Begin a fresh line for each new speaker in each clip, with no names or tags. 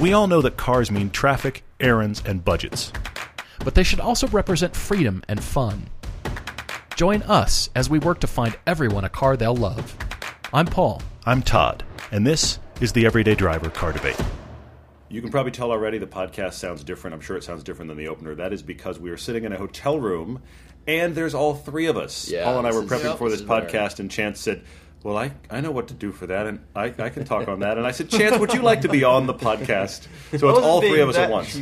We all know that cars mean traffic, errands, and budgets.
But they should also represent freedom and fun. Join us as we work to find everyone a car they'll love. I'm Paul.
I'm Todd, and this is the Everyday Driver Car Debate.
You can probably tell already the podcast sounds different. I'm sure it sounds different than the opener. That is because we are sitting in a hotel room and there's all three of us.
Yeah,
Paul and I
this
were
is-
prepping
yep,
for
this
this podcast, and Chance said, Well, I, I know what to do for that, and I, I can talk on that. And I said, Chance, would you like to be on the podcast? So it's all three of us at once.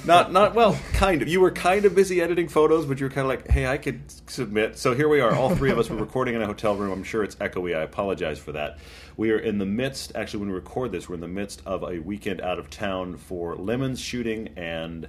Not, not well, kind of. You were kind of busy editing photos, but you were kind of like, hey, I could submit. So here we are, all three of us. We're recording in a hotel room. I'm sure it's echoey. I apologize for that. We are in the midst. Actually, when we record this, we're in the midst of a weekend out of town for Lemons shooting and.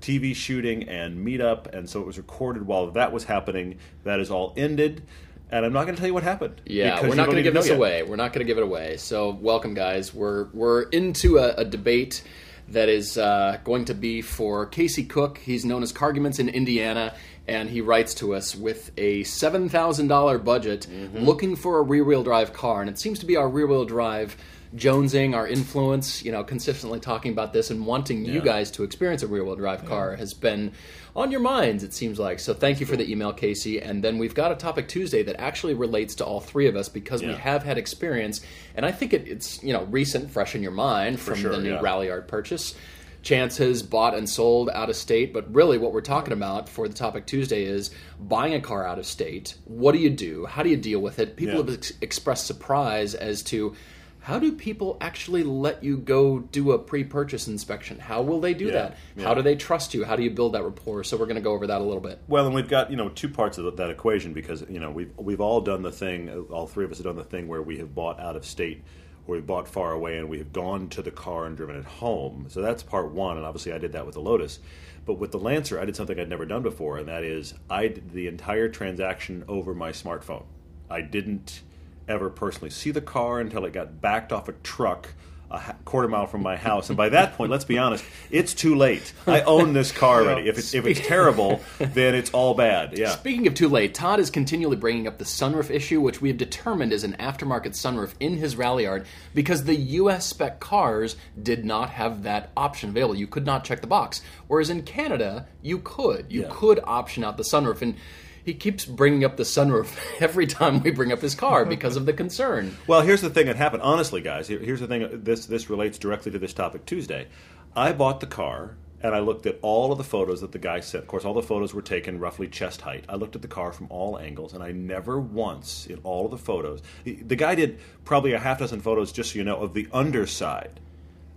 TV shooting and meetup, and so it was recorded while that was happening. That is all ended, and I'm not going to tell you what happened.
Yeah, we're not going to give this
yet.
away. We're not going to give it away. So, welcome, guys. We're we're into a, a debate that is uh, going to be for Kasey Cook. He's known as Carguments in Indiana, and he writes to us with a seven thousand dollar budget,
Mm-hmm.
looking for a rear wheel drive car, and it seems to be our rear wheel drive. Jonesing, our influence, you know, consistently talking about this and wanting you guys to experience a rear wheel drive car has been on your minds, it seems like. So thank you for the email, Kasey. And then we've got a topic Tuesday that actually relates to all three of us because we have had experience, and I think it, it's you know recent, fresh in your mind from
sure,
the new
yeah.
Ralliart purchase. Chance has bought and sold out of state, but really what we're talking about for the topic Tuesday is buying a car out of state. What do you do? How do you deal with it? People
Yeah.
have ex- expressed surprise as to how do people actually let you go do a pre-purchase inspection? How will they do
Yeah,
that?
yeah.
How do they trust you? How do you build that rapport? So we're going to go over that a little bit.
Well, and we've got you know two parts of that equation because you know we've we've all done the thing. All three of us have done the thing where we have bought out of state, or we've bought far away, and we have gone to the car and driven it home. So that's part one, and obviously I did that with the Lotus. But with the Lancer, I did something I'd never done before, and that is I did the entire transaction over my smartphone. I didn't ever personally see the car until it got backed off a truck a quarter mile from my house, and by that point, let's be honest, it's too late. I own this car already. If it's if it's terrible, then it's all bad. Yeah.
Speaking of too late, Todd is continually bringing up the sunroof issue, which we have determined is an aftermarket sunroof in his Ralliart because the US spec cars did not have that option available. You could not check the box. Whereas in Canada, you could. You
Yeah.
could option out the sunroof. And he keeps bringing up the sunroof every time we bring up his car because of the concern.
Well, here's the thing that happened. Honestly, guys, here's the thing. This this relates directly to this topic Tuesday. I bought the car and I looked at all of the photos that the guy sent. Of course, all the photos were taken roughly chest height. I looked at the car from all angles, and I never once in all of the photos. The, guy did probably a half dozen photos, just so you know, of the underside.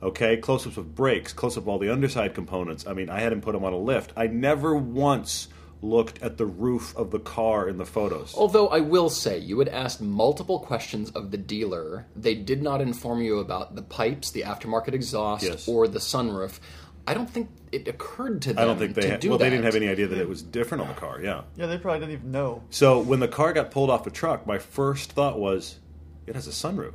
Okay, close-ups of brakes, close-up of all the underside components. I mean, I had him put them on a lift. I never once looked at the roof of the car in the photos.
Although I will say, you had asked multiple questions of the dealer. They did not inform you about the pipes, the aftermarket exhaust,
Yes.
or the sunroof. I don't think it occurred to them
I don't think they
to
had,
do
well,
that.
they didn't have any idea that it was different on the car. Yeah.
Yeah, they probably didn't even know.
So when the car got pulled off the truck, my first thought was, it has a sunroof.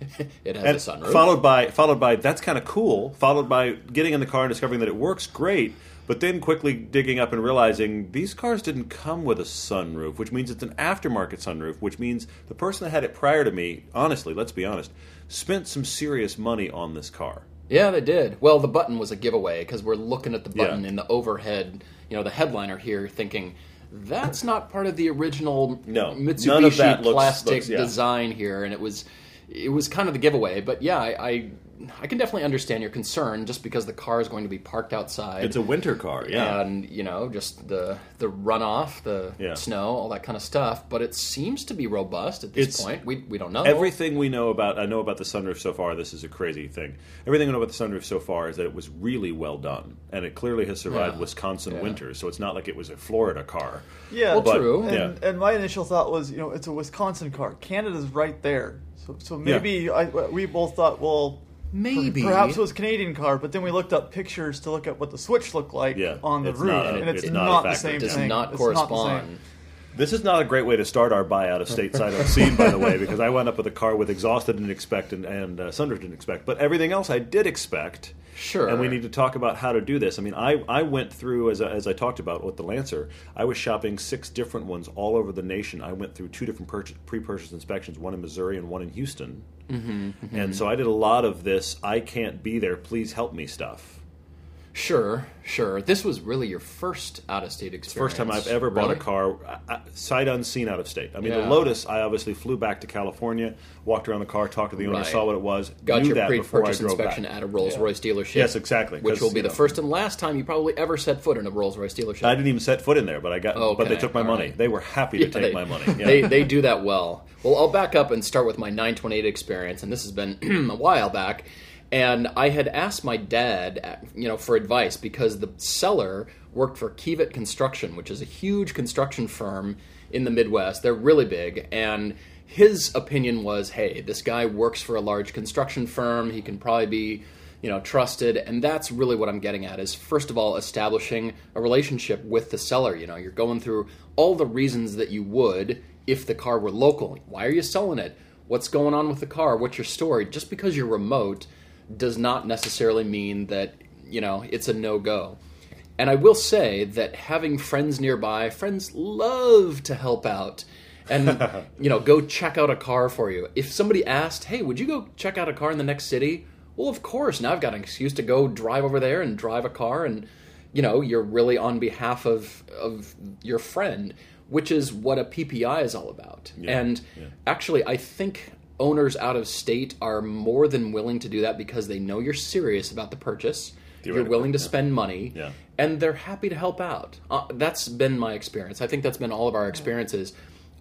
It has
And
a sunroof.
followed by followed by that's kind of cool. Followed by getting in the car and discovering that it works great. But then quickly digging up and realizing these cars didn't come with a sunroof, which means it's an aftermarket sunroof, which means the person that had it prior to me, honestly, let's be honest, spent some serious money on this car.
yeah, they did. Well, the button was a giveaway because we're looking at the button
Yeah.
in the overhead, you know, the headliner here, thinking that's not part of the original
No,
Mitsubishi
that looks-
plastic
looks- yeah.
design here, and it was it was kind of the giveaway. But yeah, I, I I can definitely understand your concern just because the car is going to be parked outside.
It's a winter car, yeah.
and you know just the the runoff, the
Yeah.
snow, all that kind of stuff. But it seems to be robust at this
It's-
point. We we don't know
Everything we know about, I know about the sunroof so far. This is a crazy thing. Everything we know about the sunroof so far is that it was really well done, and it clearly has survived
Yeah.
Wisconsin
Yeah.
winters. So it's not like it was a Florida car.
Yeah,
Well,
But-
true.
And,
Yeah.
and my initial thought was, you know, it's a Wisconsin car. Canada's right there. So, so maybe I, we both thought, well,
Maybe.
perhaps it was a Canadian car. But then we looked up pictures to look at what the switch looked like
Yeah,
on the
it's
roof,
not a-
and it's,
it's not a
not, the
factory.
same
It
does
thing.
not
It's not the
correspond.
same.
This is not a great way to start our buyout of stateside sight unseen, by the way, because I wound up with a car with exhaust I didn't expect and, and uh, sunroof didn't expect, but everything else I did expect.
Sure.
And we need to talk about how to do this. I mean, I, I went through, as I, as I talked about with the Lancer, I was shopping six different ones all over the nation. I went through two different purchase, pre-purchase inspections, one in Missouri and one in Houston. Mm-hmm, And so I did a lot of this, I can't be there, please help me stuff.
Sure, sure. This was really your first out of state experience.
First time I've ever bought
Really?
a car, uh, uh, sight unseen, out of state. I mean,
Yeah.
the Lotus, I obviously flew back to California, walked around the car, talked to the owner,
Right.
saw what it was,
Got
knew
your
that before I
pre-purchase inspection
back.
at a Rolls Royce dealership.
Yes, exactly,
Which will be the
know-
first and last time you probably ever set foot in a Rolls Royce dealership.
I didn't even set foot in there, but I got. But they took my money.
right.
They were happy to
Yeah,
take
they-
my money. Yeah.
They they do that well. Well, I'll back up and start with my 928 experience, and this has been a while back. And I had asked my dad, uh, you know, for advice because the seller worked for Kiewit Construction, which is a huge construction firm in the Midwest. They're really big, and his opinion was, "Hey, this guy works for a large construction firm. He can probably be." you know trusted and that's really what i'm getting at is first of all establishing a relationship with the seller you know you're going through all the reasons that you would if the car were local why are you selling it what's going on with the car what's your story just because you're remote does not necessarily mean that you know it's a no-go and i will say that having friends nearby friends love to help out and you know go check out a car for you if somebody asked hey would you go check out a car in the next city well, of course. Now I've got an excuse to go drive over there and drive a car, and you know you're really on behalf of of your friend, which is what a PPI is all about. and actually, I think owners out of state are more than willing to do that because they know you're serious about the purchase. You're willing to
yeah.
spend money,
Yeah.
and they're happy to help out. Uh, that's been my experience. I think that's been all of our experiences.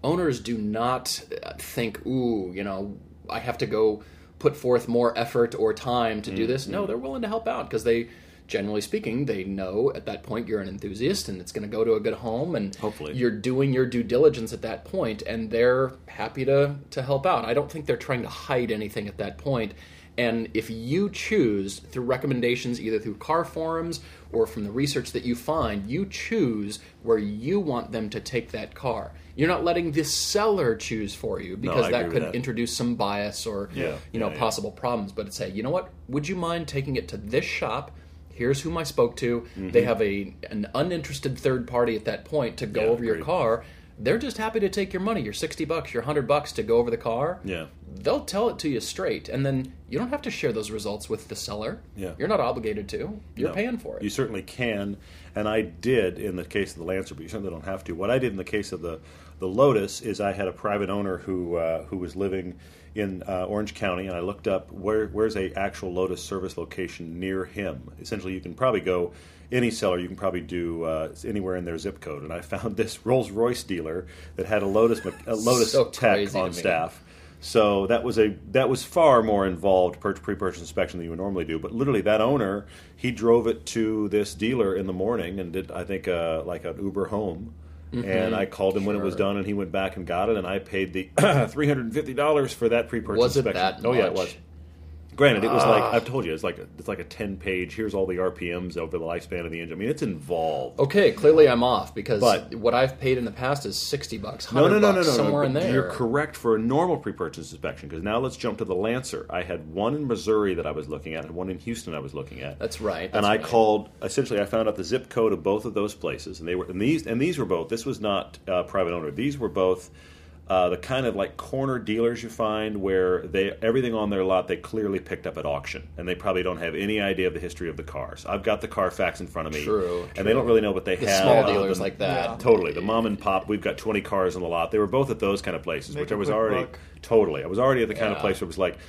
Owners do not uh, think, "Ooh, you know, I have to go put forth more effort or time to do this."
Mm-hmm.
No, they're willing to help out because they, generally speaking, they know at that point you're an enthusiast and it's going to go to a good home, and
Hopefully.
you're doing your due diligence at that point, and they're happy to to help out. I don't think they're trying to hide anything at that point. And if you choose through recommendations, either through car forums or from the research that you find, you choose where you want them to take that car. You're not letting the seller choose for you because
I
that could
that.
introduce some bias or
Yeah,
you know
yeah, yeah.
possible problems. But say, you know what? Would you mind taking it to this shop? Here's whom I spoke to.
Mm-hmm.
They have a an uninterested third party at that point to go
Yeah,
over your car. They're just happy to take your money, your sixty bucks, your hundred bucks to go over the car
Yeah.
they'll tell it to you straight, and then you don't have to share those results with the seller.
Yeah.
You're not obligated to. You're
No.
paying for it.
You certainly can, and I did in the case of the Lancer, but you certainly don't have to. What I did in the case of the the Lotus is I had a private owner who uh, who was living in uh, Orange County, and I looked up where where's a actual Lotus service location near him. Essentially, you can probably go any seller. You can probably do uh, anywhere in their zip code, and I found this Rolls Royce dealer that had a Lotus a Lotus
So
tech on staff. So that was a that was far more involved pre-purchase inspection than you would normally do. But literally, that owner he drove it to this dealer in the morning and did I think uh, like an Uber home. And I called him when it was
Mm-hmm.
Done, and he went back and got it, and I paid the three hundred and fifty dollars for that pre-purchase
Was it
inspection.
that
Oh yeah, it was. Granted, it was like I've told you, it's like a, it's like a ten page. Here's all the RPMs over the lifespan of the engine. I mean, it's involved.
Okay, clearly I'm off because
But-
what I've paid in the past is sixty bucks,
No,
hundred
no, no, no,
bucks,
no, no.
somewhere in there.
You're correct for a normal pre-purchase inspection because now let's jump to the Lancer. I had one in Missouri that I was looking at, and one in Houston I was looking at.
That's right,
and
that's
I
right.
called. Essentially, I found out the zip code of both of those places, and they were and these and these were both. This was not uh, private owner. These were both. Uh, the kind of like corner dealers you find where they everything on their lot they clearly picked up at auction and they probably don't have any idea of the history of the cars. I've got the Carfax in front of me,
True,
and
true.
they don't really know what they
The
have.
small dealers
than-
like that.
Yeah.
Totally. The mom and pop, we've got 20 cars on the lot. They were both at those kind of places,
Make
which I
a
was already
buck.
totally. I was already at the kind of place where it was like,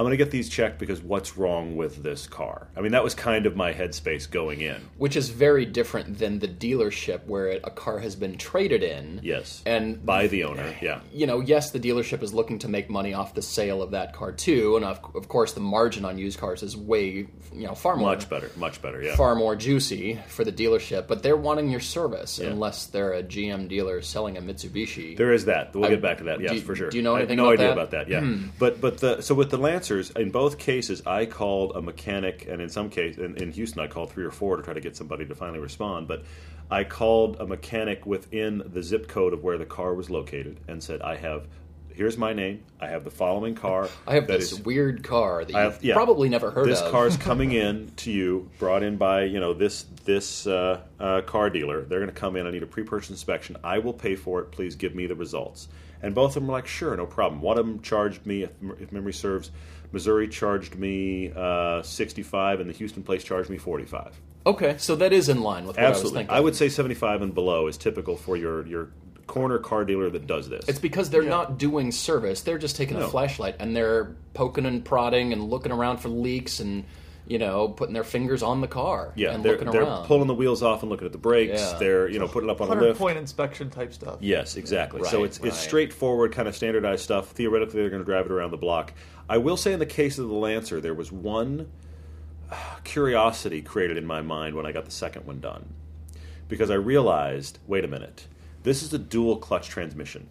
I'm going to get these checked because what's wrong with this car? I mean, that was kind of my headspace going in.
which is very different than the dealership where it, a car has been traded in.
Yes.
and
By the owner, yeah.
you know, yes, the dealership is looking to make money off the sale of that car too, and of, of course, the margin on used cars is way, you know, far more
Much better, much better, yeah.
far more juicy for the dealership. But they're wanting your service
Yeah.
unless they're a GM dealer selling a Mitsubishi.
There is that. We'll
I-
get back to that. Yes,
do-
for sure.
do you know
I have
anything
no
about
idea
that? Hmm.
about that. Yeah, but but the so with the Lancer, Lancers, in both cases, I called a mechanic, and in some case, in, in Houston, I called three or four to try to get somebody to finally respond. But I called a mechanic within the zip code of where the car was located and said, "I have." Here's my name. I have the following car.
I have this
is-
weird car that
I
you've
have- yeah.
probably never heard
this
of.
This car's coming in to you, brought in by you know this this uh, uh, car dealer. They're going to come in. I need a pre-purchase inspection. I will pay for it. Please give me the results. And both of them were like, sure, no problem. One of them charged me, if, if memory serves, Missouri charged me uh, sixty-five, and the Houston place charged me forty-five.
Okay, so that is in line with what I was
Absolutely,
thinking.
I, would say seventy-five and below is typical for your your corner car dealer that does this.
It's because they're
Yeah.
not doing service. They're just taking
No.
a flashlight and they're poking and prodding and looking around for leaks and you know putting their fingers on the car
yeah,
and
they're,
looking
they're
around.
pulling the wheels off and looking at the brakes.
Yeah.
They're you know putting it up on a
Hundred
lift.
point inspection type stuff.
Yes, exactly. so
Right,
it's
right.
it's straightforward, kind of standardized stuff. Theoretically, they're going to drive it around the block. I will say, in the case of the Lancer, there was one uh, curiosity created in my mind when I got the second one done, because I realized, wait a minute, this is a dual clutch transmission,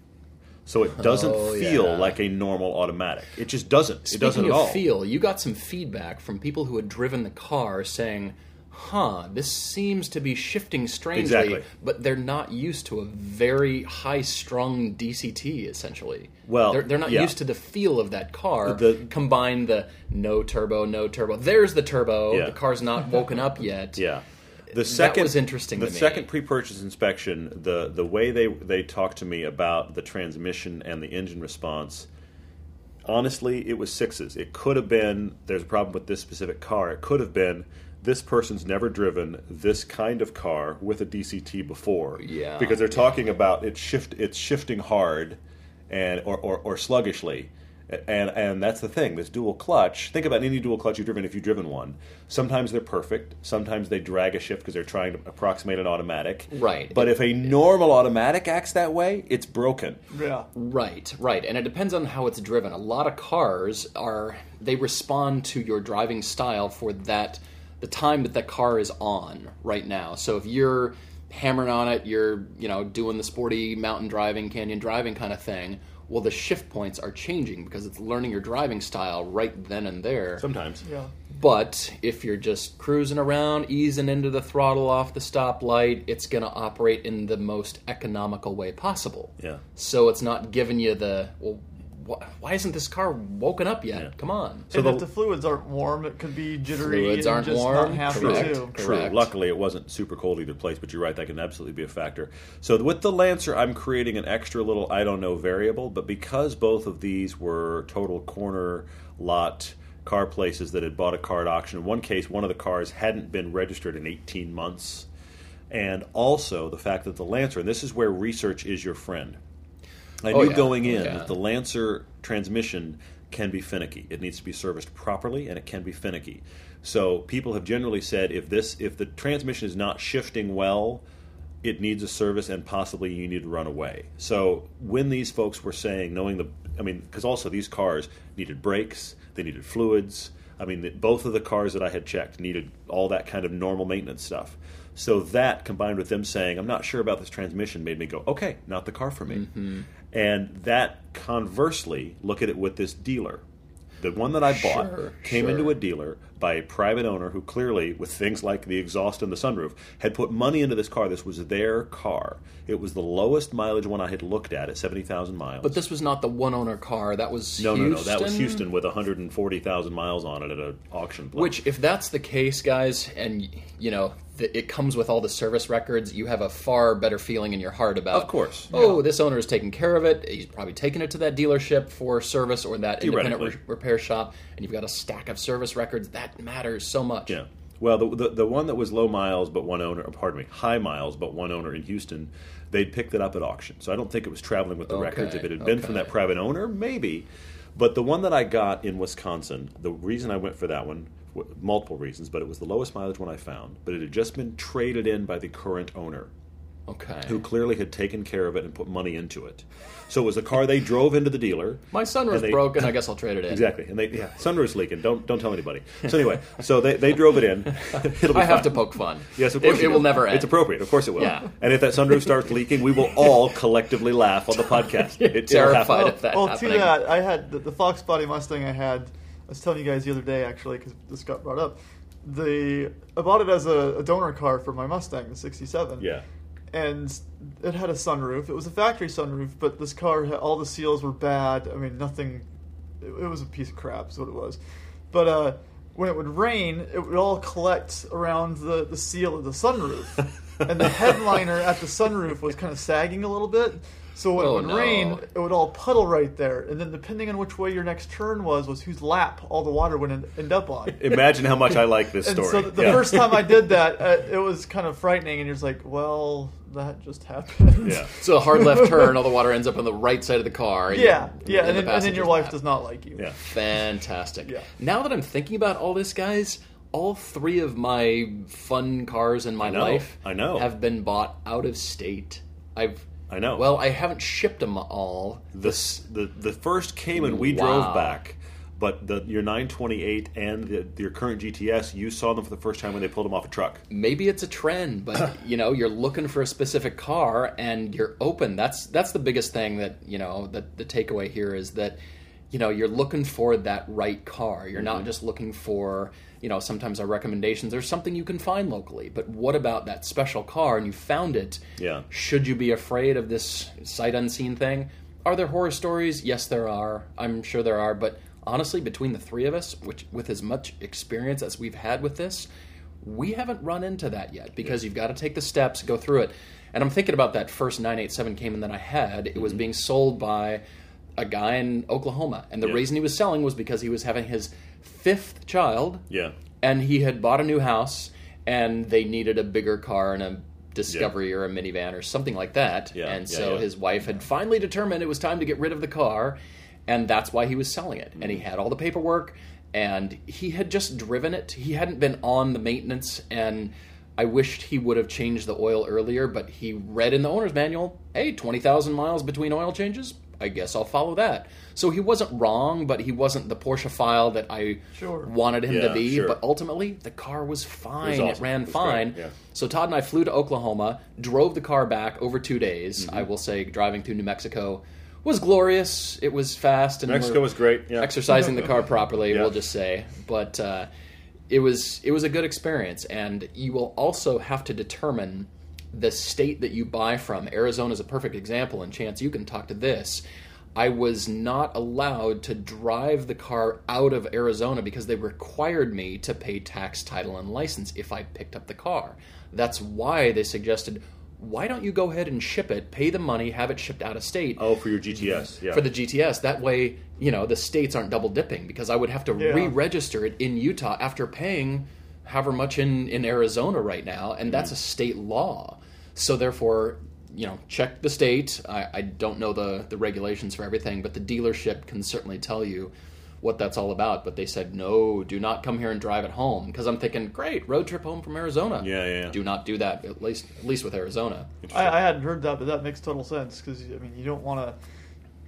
so it doesn't
Oh,
feel
yeah.
like a normal automatic. It just doesn't.
Speaking
it doesn't at all.
feel, you got some feedback from people who had driven the car saying, "Huh, this seems to be shifting strangely,"
Exactly.
but they're not used to a very high-strung DCT. Essentially,
Well,
they're, they're not
yeah.
used to the feel of that car.
The-
Combine the no turbo, no turbo. There's the turbo.
Yeah.
The car's not woken up yet.
Yeah. The second
was interesting
The
to me.
second pre-purchase inspection, the the way they they talked to me about the transmission and the engine response, honestly, it was sixes. It could have been there's a problem with this specific car. It could have been this person's never driven this kind of car with a DCT before.
Yeah,
Because they're talking about it shift it's shifting hard and or, or, or sluggishly. And and that's the thing. This dual clutch. Think about any dual clutch you've driven if you've driven one. Sometimes they're perfect. Sometimes they drag a shift because they're trying to approximate an automatic.
Right.
But if a normal automatic acts that way, it's broken.
Yeah.
Right, right. And it depends on how it's driven. A lot of cars are they respond to your driving style for that the time that the car is on right now. So if you're hammering on it, you're, you know, doing the sporty mountain driving, canyon driving kind of thing, well the shift points are changing because it's learning your driving style right then and there.
Sometimes.
Yeah.
But if you're just cruising around, easing into the throttle off the stoplight, it's going to operate in the most economical way possible.
Yeah.
So it's not giving you the well. Wh- Why isn't this car woken up yet?
Yeah.
Come on.
So
and
the-
if the fluids aren't warm, it could be jittery
Fluids aren't
just
warm?
not happy
Correct.
too.
True.
Correct.
Luckily, it wasn't super cold either place, but you're right. That can absolutely be a factor. So with the Lancer, I'm creating an extra little I don't know variable, but because both of these were total corner lot car places that had bought a car at auction. In one case, one of the cars hadn't been registered in 18 months, and also the fact that the Lancer, and this is where research is your friend. I
Oh,
knew
yeah.
going in
Yeah.
that the Lancer transmission can be finicky. It needs to be serviced properly, and it can be finicky. So people have generally said if this if the transmission is not shifting well, it needs a service, and possibly you need to run away. So when these folks were saying, knowing the, I mean, because also these cars needed brakes, they needed fluids. I mean, both of the cars that I had checked needed all that kind of normal maintenance stuff. So that combined with them saying, I'm not sure about this transmission, made me go, okay, not the car for me.
Mm-hmm.
And that conversely, look at it with this dealer. The one that I bought
Sure,
came
sure.
into a dealer by a private owner who clearly, with things like the exhaust and the sunroof, had put money into this car. This was their car. It was the lowest mileage one I had looked at at 70,000 miles.
But this was not the one owner car. That was
no,
Houston.
no, no. That was Houston with 140,000 miles on it at an auction block.
Which, if that's the case, guys, and you know the, it comes with all the service records, you have a far better feeling in your heart about.
Of course.
Oh, this owner is taking care of it. He's probably taken it to that dealership for service or that independent re- repair shop, and you've got a stack of service records. That matters so much.
Yeah. Well, the, the the one that was low miles but one owner, pardon me, high miles but one owner in Houston, they'd picked it up at auction. So I don't think it was traveling with the
Okay,
records. If it had been from that private owner, maybe. But the one that I got in Wisconsin, the reason I went for that one, multiple reasons, but it was the lowest mileage one I found. But it had just been traded in by the current owner,
Okay.
who clearly had taken care of it and put money into it. So it was a car they drove into the dealer.
My sunroof's
and they-
broken. I guess I'll trade it in.
Exactly, and they yeah, sunroof's leaking. Don't don't tell anybody. So anyway, so they, they drove it in. It'll be
I have to poke fun.
Yes, of course.
It, it will never end.
It's appropriate. Of course it will.
Yeah.
And if that sunroof starts leaking, we will all collectively laugh on the podcast. It, it'll
Terrified
happen.
of that oh,
well,
happening.
to that, I had the, the Fox Body Mustang I had was telling you guys the other day actually because this got brought up. The I bought it as a, a donor car for my Mustang, the '67.
Yeah.
and it had a sunroof. It was a factory sunroof, but this car had, all the seals were bad. I mean, nothing. It, it was a piece of crap, is what it was. But uh, when it would rain, it would all collect around the, the seal of the sunroof, and the headliner at the sunroof was kind of sagging a little bit. So when
Oh,
it would
no.
rain, it would all puddle right there, and then depending on which way your next turn was, was whose lap all the water would end, end up on.
Imagine how much I like this
And
story.
so the, the
Yeah.
first time I did that, uh, it was kind of frightening, and you're just like, well, that just happened.
Yeah.
So a hard left turn, all the water ends up on the right side of the car. and
Yeah,
you're
yeah,
in
and
the
then, and then your wife
lap.
does not like you.
Yeah.
Fantastic.
Yeah.
Now that I'm thinking about all this, guys, all three of my fun cars in my
know,
life
I know.
have been bought out of state. I've
I know.
Well, I haven't shipped them all.
the the the first came and we
Wow.
drove back, but the your 928 and the, your current GTS, you saw them for the first time when they pulled them off a truck.
maybe it's a trend, but you know, you're looking for a specific car and you're open. That's that's the biggest thing that you know. That the takeaway here is that you know you're looking for that right car. You're
Mm-hmm.
not just looking for you know. Sometimes our recommendations are something you can find locally, but what about that special car and you found it?
Yeah.
Should you be afraid of this sight unseen thing? Are there horror stories? Yes, there are. I'm sure there are, but honestly, between the three of us, which with as much experience as we've had with this, we haven't run into that yet because you've got to take the steps, go through it. And I'm thinking about that first 987 Cayman that I had. It
Mm-hmm.
was being sold by a guy in Oklahoma, and the
Yeah.
reason he was selling was because he was having his fifth child,
Yeah.
and he had bought a new house, and they needed a bigger car and a Discovery or a minivan or something like that.
Yeah,
and
yeah,
so
yeah.
his wife had finally determined it was time to get rid of the car, and that's why he was selling it.
Mm-hmm.
And he had all the paperwork, and he had just driven it. He hadn't been on the maintenance, and I wished he would have changed the oil earlier, but he read in the owner's manual, hey, 20,000 miles between oil changes? I guess I'll follow that. So he wasn't wrong, but he wasn't the Porschephile that I
Sure.
wanted him to be.
sure.
But ultimately, the car was fine. It,
awesome.
ran
It
fine.
yeah.
So Todd and I flew to Oklahoma, drove the car back over two days.
Mm-hmm.
I will say, driving through New Mexico was glorious. It was fast, and
Mexico was great. Yeah.
exercising the car properly.
Yeah.
We'll just say, but uh, it was it was a good experience, and you will also have to determine the state that you buy from. Arizona is a perfect example, and Chance, you can talk to this. I was not allowed to drive the car out of Arizona because they required me to pay tax, title, and license if I picked up the car. That's why they suggested, why don't you go ahead and ship it, pay the money, have it shipped out of state
Oh, for your GTS. Yeah.
for the GTS. That way, you know, the states aren't double dipping because I would have to
Yeah.
re-register it in Utah after paying however much in in Arizona right now, and mm-hmm. that's a state law. So therefore, you know, check the state. I, I don't know the the regulations for everything, but the dealership can certainly tell you what that's all about. But they said no, do not come here and drive it home because I'm thinking, great road trip home from Arizona.
Yeah, yeah, yeah.
Do not do that at least at least with Arizona.
I, I hadn't heard that, but that makes total sense because I mean, you don't want to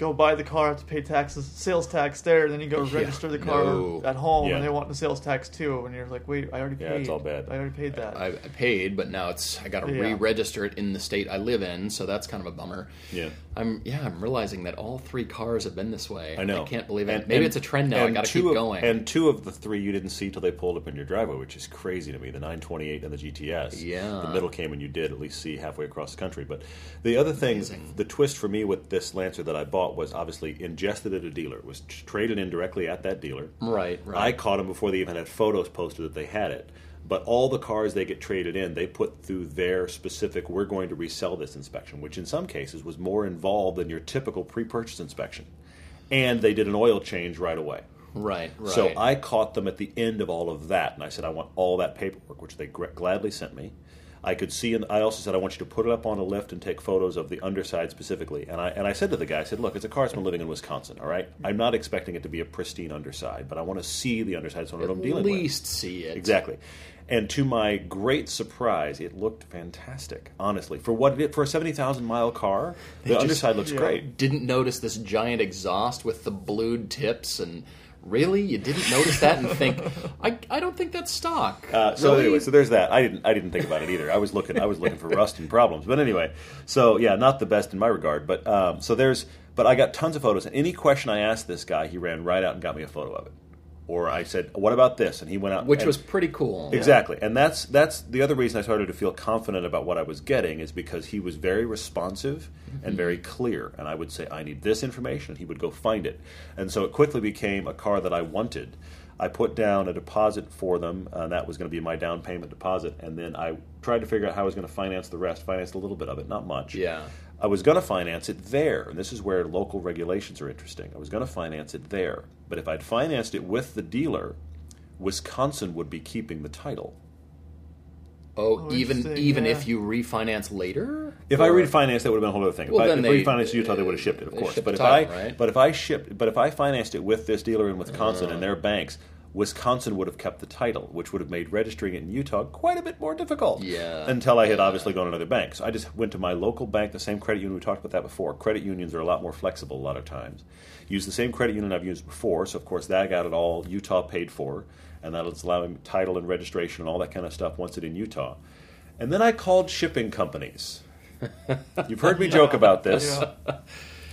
go buy the car, have to pay taxes, sales tax there, and then you go
Yeah,
register the car
no.
at home,
Yeah.
and they want the sales tax too, and you're like, wait, I already paid.
Yeah, it's all bad.
I already paid that.
I, I paid, but now it's I got to
Yeah.
re-register it in the state I live in, so that's kind of a bummer.
Yeah.
I'm yeah, I'm realizing that all three cars have been this way.
I know.
I can't believe it.
And-
Maybe
and-
it's a trend now. I
and
got to keep
of-
going.
And two of the three you didn't see till they pulled up in your driveway, which is crazy to me. The 928 and the GTS.
Yeah.
The middle came and you did at least see halfway across the country. But the other thing,
Amazing.
the twist for me with this Lancer that I bought was obviously ingested at a dealer. It was traded in directly at that dealer.
right, Right.
I caught them before they even had photos posted that they had it. But all the cars they get traded in, they put through their specific, we're going to resell this inspection, which in some cases was more involved than your typical pre purchase inspection. And they did an oil change right away.
right, right.
So I caught them at the end of all of that, and I said, I want all that paperwork, which they gr- gladly sent me. I could see, and I also said, I want you to put it up on a lift and take photos of the underside specifically. And I and I said to the guy, I said, Look, it's a car that's been living in Wisconsin, all right. I'm not expecting it to be a pristine underside, but I want to see the underside, so I know what I'm dealing with.
At least see it
Exactly. And to my great surprise, it looked fantastic. Honestly, for what it for a seventy thousand mile car, the
just-
underside looks
yeah.
great.
Didn't notice this giant exhaust with the blued tips and. Really, you didn't notice that and think, I, I don't think that's stock.
Uh, so
Really?
anyway, so there's that. I didn't I didn't think about it either. I was looking I was looking for rust and problems. But anyway, so yeah, not the best in my regard. But um, so there's but I got tons of photos. And any question I asked this guy, he ran right out and got me a photo of it, or I said, "What about this?" and he went out,
Which
and-
was pretty cool.
Exactly, and that's that's the other reason I started to feel confident about what I was getting is because he was very responsive and mm-hmm. very clear, and I would say I need this information, and he would go find it, and so it quickly became a car that I wanted. I put down a deposit for them, and that was going to be my down payment deposit, and then I tried to figure out how I was going to finance the rest. Financed a little bit of it, not much.
Yeah.
I was going to finance it there, and this is where local regulations are interesting. I was going to finance it there, but if I'd financed it with the dealer, Wisconsin would be keeping the title.
Oh,
Oh,
even even
yeah.
if you refinance later.
If I
Or-
refinanced, that would have been a whole other thing. If
Well,
I
then
if
they-
refinanced Utah, they would have shipped it, of course. But
the
if I
right?
but if I shipped, but if I financed it with this dealer in Wisconsin and
Uh.
their banks, Wisconsin would have kept the title, which would have made registering it in Utah quite a bit more difficult.
Yeah.
Until I had obviously gone to another bank, so I just went to my local bank, the same credit union. We talked about that before. Credit unions are a lot more flexible a lot of times. Use the same credit union I've used before, so of course that got it all Utah paid for, and that'll allow me title and registration and all that kind of stuff once it in Utah. And then I called shipping companies. You've heard me joke about this.
Yeah.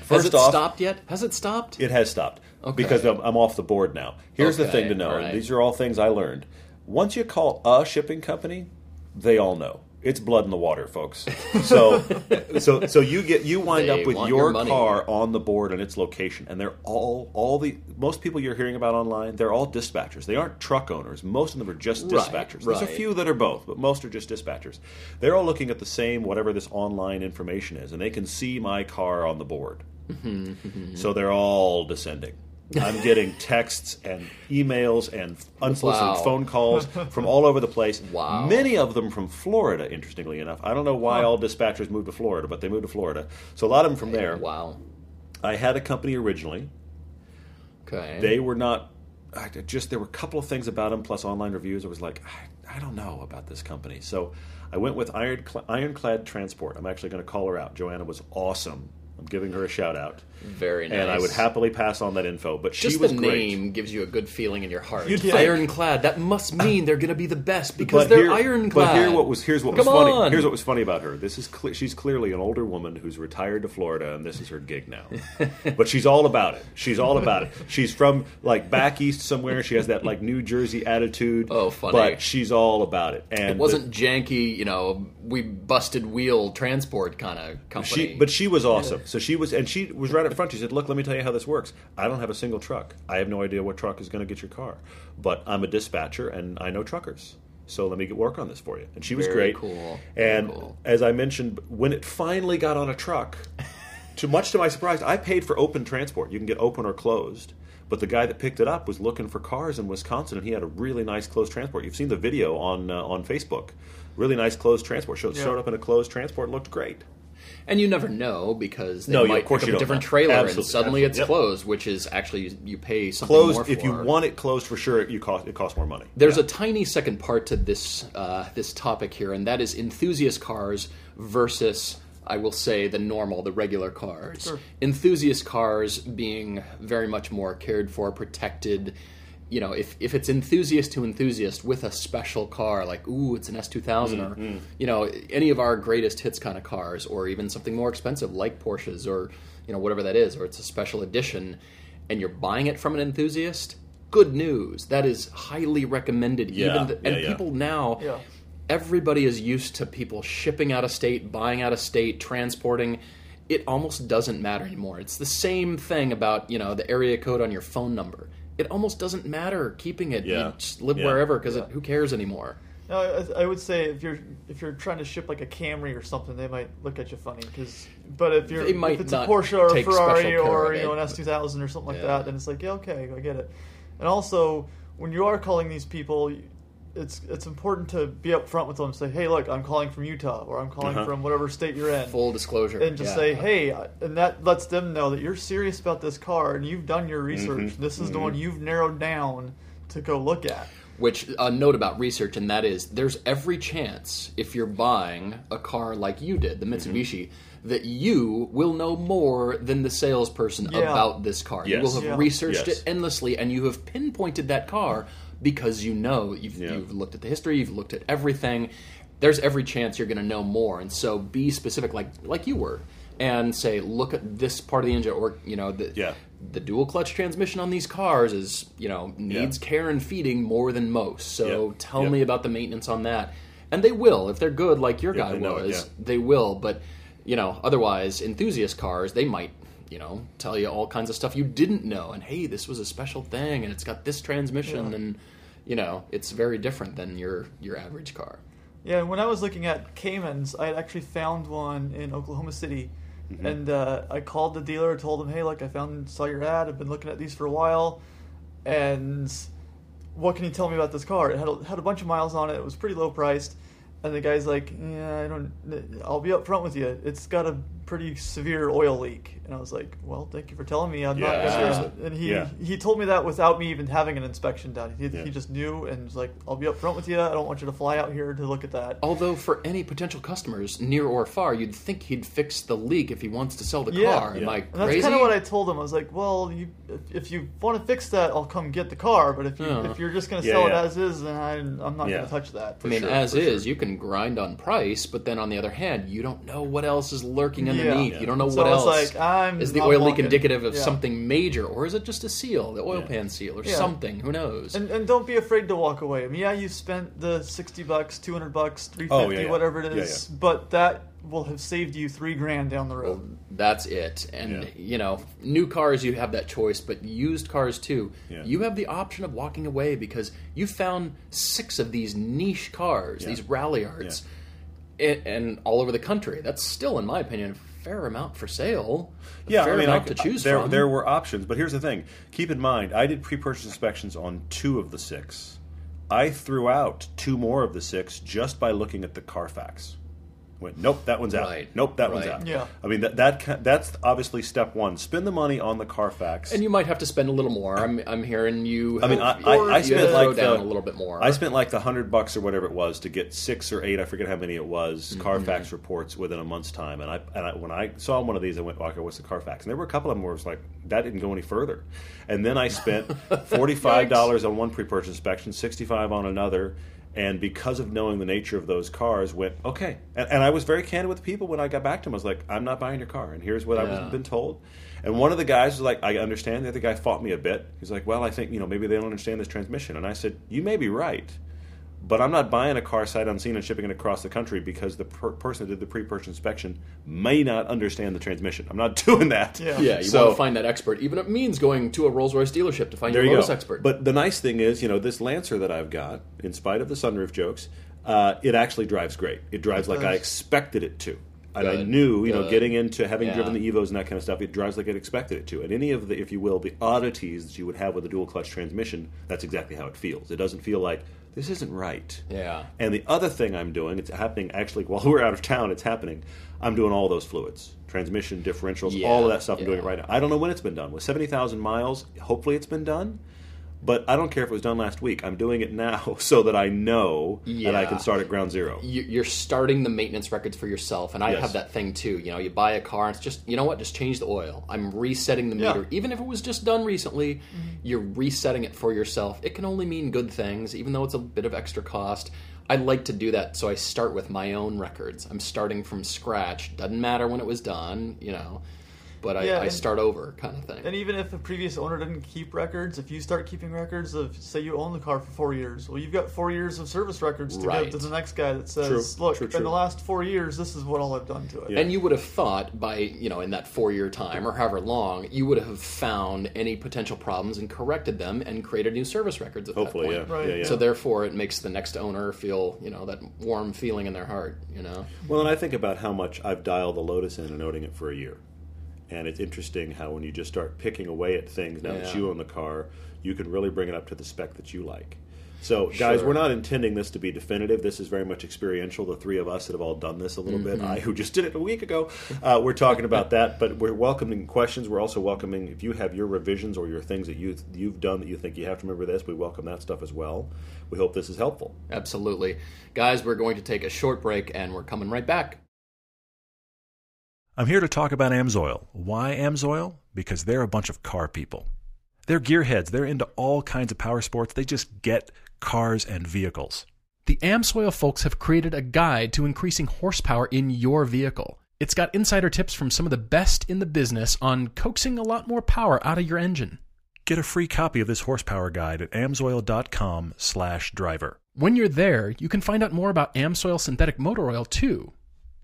Has it
off,
stopped yet? Has it stopped?
it has stopped
Okay.
because I'm, I'm off the board now. Here's the thing to know,
all
and these are all things I learned. Once you call a shipping company, they all know. It's blood in the water, folks. So, so, so you get you wind
They
up with your
your
car on the board and its location, and they're all all the most people you're hearing about online. They're all dispatchers. They aren't truck owners. Most of them are just
Right,
dispatchers. There's a few that are both, but most are just dispatchers. They're all looking at the same whatever this online information is, and they can see my car on the board.
Mm-hmm,
So they're all descending. I'm getting texts and emails and unsolicited
Wow.
phone calls from all over the place.
Wow.
Many of them from Florida, interestingly enough. I don't know why all dispatchers moved to Florida, but they moved to Florida. So a lot of them from there.
Wow.
I had a company originally.
Okay.
They were not. I just there were a couple of things about them plus online reviews. I was like, I, I don't know about this company. So I went with Iron, Ironclad Transport. I'm actually going to call her out. Joanna was awesome. I'm giving her a shout out.
Very nice.
And I would happily pass on that info. But she
Just
was
the
great.
name gives you a good feeling in your heart.
You'd think.
Ironclad. That must mean they're going to be the best because
But
they're
here-
ironclad.
But here, what was here's what
Come
was funny.
on.
Here's what was funny about her. This is cle she's clearly an older woman who's retired to Florida, and this is her gig now. but she's all about it. She's all about it. She's from like back east somewhere. She has that like New Jersey attitude.
Oh, funny.
But she's all about it. And
It wasn't janky, you know, we busted wheel transport kind of company.
she, but she was awesome. So she was, and she was right up front. She said, "Look, let me tell you how this works. I don't have a single truck. I have no idea what truck is going to get your car, but I'm a dispatcher and I know truckers." So let me get work on this for you. And she was
Very
great.
cool.
And
cool.
as I mentioned, when it finally got on a truck, to much to my surprise, I paid for open transport. You can get open or closed. But the guy that picked it up was looking for cars in Wisconsin, and he had a really nice closed transport. You've seen the video on uh, on Facebook. Really nice closed transport. Showed,
Yeah.
showed up in a closed transport, looked great.
And you never know because they
No,
might pick up a different
know.
trailer and suddenly
absolutely.
it's
Yep.
closed, which is actually you pay something more
closed
for.
if you want it closed for sure you cost it costs more money
There's
Yeah.
a tiny second part to this uh, this topic here, and that is enthusiast cars versus, I will say, the normal, the regular cars.
Sure.
Enthusiast cars being very much more cared for, protected. You know, if, if it's enthusiast to enthusiast with a special car, like ooh, it's an S two thousand, or
Mm-hmm.
you know, any of our greatest hits kind of cars, or even something more expensive like Porsches, or you know, whatever that is, or it's a special edition, and you're buying it from an enthusiast. Good news. That is highly recommended.
Yeah,
even the, and
yeah, yeah.
people now
Yeah.
everybody is used to people shipping out of state buying out of state transporting it almost doesn't matter anymore it's the same thing about you know the area code on your phone number it almost doesn't matter keeping it
Yeah.
you just live
Yeah.
wherever because who cares anymore
No, I, I would say if you're if you're trying to ship like a Camry or something, they might look at you funny. Because, but if you're if it's a Porsche or a Ferrari or you know an S two thousand or something like that, then it's like yeah, okay, I get it. And also, when you are calling these people, it's it's important to be upfront with them. Say, hey, look, I'm calling from Utah or I'm calling
Uh-huh.
from whatever state you're in.
full disclosure
and just
yeah.
say, hey, and that lets them know that you're serious about this car and you've done your research.
Mm-hmm.
This is the one you've narrowed down to go look at.
Which a note about research, and that is, there's every chance if you're buying a car like you did, the
Mm-hmm.
Mitsubishi, that you will know more than the salesperson
Yeah.
about this car. You will have
Yeah.
researched
Yes.
it endlessly, and you have pinpointed that car because you know you've,
Yeah.
you've looked at the history, you've looked at everything. There's every chance you're going to know more, and so be specific, like like you were. and say, look at this part of the engine, or you know, the
Yeah.
the dual clutch transmission on these cars is you know needs care and feeding more than most. So
Yeah.
tell
Yeah.
me about the maintenance on that, and they will if they're good, like your guy
they it,
was.
yeah.
They will, but you know, otherwise, enthusiast cars they might. You know, tell you all kinds of stuff you didn't know, and hey, this was a special thing, and it's got this transmission, and you know, it's very different than your your average car.
Yeah, when I was looking at Caymans, I had actually found one in Oklahoma City,
Mm-hmm.
and uh, I called the dealer, told him, "Hey, look, I found saw your ad. I've been looking at these for a while, and what can you tell me about this car? It had a, had a bunch of miles on it. It was pretty low priced." And the guy's like, "Yeah, I don't. I'll be upfront with you. It's got a pretty severe oil leak." And I was like, "Well, thank you for telling me. I'm
Yeah,
not gonna."
seriously.
And he
Yeah.
he told me that without me even having an inspection done. He,
Yeah.
he just knew and was like, "I'll be upfront with you. I don't want you to fly out here to look at that."
Although for any potential customers, near or far, you'd think he'd fix the leak if he wants to sell the
Yeah.
car. Am
Yeah.
I
And that's kind of what I told him. I was like, "Well, you, if, if you want to fix that, I'll come get the car. But if you
Yeah.
if uh. you're just going to
Yeah,
sell
yeah.
it as is, then I, I'm not
Yeah.
going to touch that."
I mean,
sure,
as is,
sure.
you can grind on price, but then on the other hand, you don't know what else is lurking
Yeah.
Underneath.
Yeah.
You don't know
So
what else.
like, I'm-
is the
I'm
oil leak indicative of
Yeah.
something major, or is it just a seal, the oil
Yeah.
pan seal, or
Yeah.
something? Who knows?
And, and don't be afraid to walk away. I mean, yeah, you spent the sixty bucks, two hundred bucks, three fifty,
Oh, yeah, yeah.
whatever it is,
Yeah, yeah.
but that will have saved you three grand down the road.
That's it. And
Yeah.
you know, new cars you have that choice, but used cars too,
Yeah.
you have the option of walking away because you found six of these niche cars,
Yeah.
these Ralliarts, and, and all over the country. That's still, in my opinion, a fair amount for sale.
Yeah,
fair
I mean,
amount
I,
to uh, choose
there,
from.
there were options, but here's the thing: keep in mind, I did pre-purchase inspections on two of the six. I threw out two more of the six just by looking at the Carfax. Went, nope, that one's out.
Right,
Nope, that one's out.
Yeah.
I mean, that, that that's obviously step one. Spend the money on the Carfax.
and you might have to spend a little more. I'm, I'm hearing you.
I mean, I, I, I spent like
down
the,
a little bit more.
I spent like the hundred bucks or whatever it was to get six or eight. I forget how many it was.
Mm-hmm.
Carfax reports within a month's time, and I and I, when I saw one of these, I went, "Okay, what's the Carfax?" And there were a couple of them where it was like that didn't go any further. And then I spent forty five dollars on one pre-purchase inspection, sixty five on another. And because of knowing the nature of those cars, went okay. And, and I was very candid with people when I got back to them. I was like, "I'm not buying your car, and here's what
Yeah.
I've been told." And one of the guys was like, "I understand." The other guy fought me a bit. He's like, "Well, I think you know maybe they don't understand this transmission." And I said, "You may be right, but I'm not buying a car sight unseen and shipping it across the country because the per- person that did the pre-purchase inspection may not understand the transmission. I'm not doing that."
Yeah.
yeah, you
So-
want to find that expert, even it means going to a Rolls Royce dealership to find your
you
Lotus
go.
expert.
But the nice thing is, you know, this Lancer that I've got, in spite of the sunroof jokes, uh, it actually drives great. It drives like I expected it to. And I knew, you know, getting into having
Yeah.
driven the Evos and that kind of stuff, it drives like I'd expected it to. And any of the, if you will, the oddities that you would have with a dual clutch transmission, that's exactly how it feels. It doesn't feel like this isn't right.
Yeah.
And the other thing I'm doing, it's happening actually while we're out of town. It's happening. I'm doing all those fluids, transmission, differentials,
Yeah,
all of that stuff. I'm doing it right now. I don't know when it's been done. With seventy thousand miles, hopefully it's been done. But I don't care if it was done last week. I'm doing it now so that I know that I can start at ground zero.
you- you're starting the maintenance records for yourself and i
Yes.
have that thing too. You know you buy a car and it's just you know what? Just change the oil. I'm resetting the
Yeah.
meter. Even if it was just done recently mm-hmm. you're resetting it for yourself. It can only mean good things even though it's a bit of extra cost. I like to do that so i start with my own records. I'm starting from scratch. Doesn't matter when it was done you know but I,
Yeah,
I start over kind of thing
And even if a previous owner didn't keep records, if you start keeping records of, say, you own the car for four years, well, you've got four years of service records to
Right.
give to the next guy that says,
True,
"Look,
true,
in the last four years, this is what all I've done to it."
Yeah.
And you would have thought by, you know, in that four year time or however long, you would have found any potential problems and corrected them and created new service records at
Hopefully,
that point.
yeah.
Right.
yeah, yeah.
So therefore, it makes the next owner feel, you know, that warm feeling in their heart, you know?
Well, and I think about how much I've dialed the Lotus in and owning it for a year. And it's interesting how when you just start picking away at things now that you own the car, you can really bring it up to the spec that you like. So, guys,
Sure.
we're not intending this to be definitive. This is very much experiential. The three of us that have all done this a little bit, I who just did it a week ago, uh, we're talking about that. But we're welcoming questions. We're also welcoming if you have your revisions or your things that you you've done that you think you have to remember this. We welcome that stuff as well. We hope this is helpful.
Absolutely. Guys, we're going to take a short break and we're coming right back.
I'm here to talk about Amsoil. Why Amsoil? Because they're a bunch of car people. They're gearheads. They're into all kinds of power sports. They just get cars and vehicles.
The Amsoil folks have created a guide to increasing horsepower in your vehicle. It's got insider tips from some of the best in the business on coaxing a lot more power out of your engine.
Get a free copy of this horsepower guide at amsoil.com/driver.
When you're there, you can find out more about Amsoil synthetic motor oil too.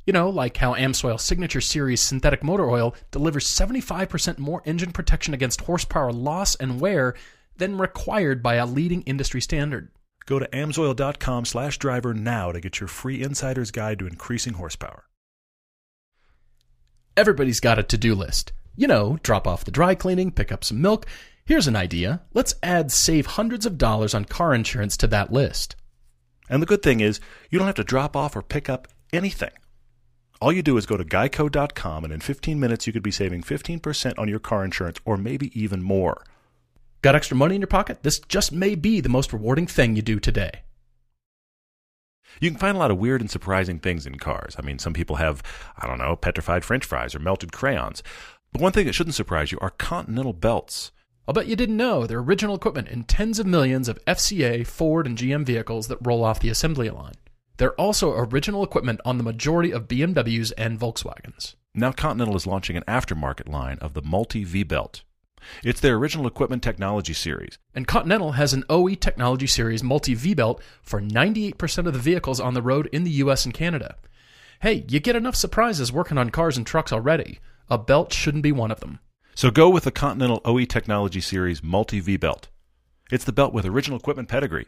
You know, like how Amsoil Signature Series synthetic motor oil delivers 75% more engine protection against horsepower loss and wear than required by a leading industry standard.
Go to amsoil.com/driver now to get your free insider's guide to increasing horsepower.
Everybody's got a to-do list. You know, drop off the dry cleaning, pick up some milk. Here's an idea. Let's add save hundreds of dollars on car insurance to that list.
And the good thing is, you don't have to drop off or pick up anything. All you do is go to geico.com, and in 15 minutes, you could be saving 15% on your car insurance or maybe even more.
Got extra money in your pocket? This just may be the most rewarding thing you do today.
You can find a lot of weird and surprising things in cars. I mean, some people have, I don't know, petrified french fries or melted crayons. But one thing that shouldn't surprise you are continental belts.
I'll bet you didn't know they're original equipment in tens of millions of FCA, Ford, and GM vehicles that roll off the assembly line. They're also original equipment on the majority of BMWs and Volkswagens.
Now, Continental is launching an aftermarket line of the Multi V belt. It's their original equipment technology series.
And Continental has an OE Technology Series multi V belt for 98% of the vehicles on the road in the US and Canada. Hey, you get enough surprises working on cars and trucks already. A belt shouldn't be one of them.
So go with the Continental OE Technology Series Multi V belt. It's the belt with original equipment pedigree.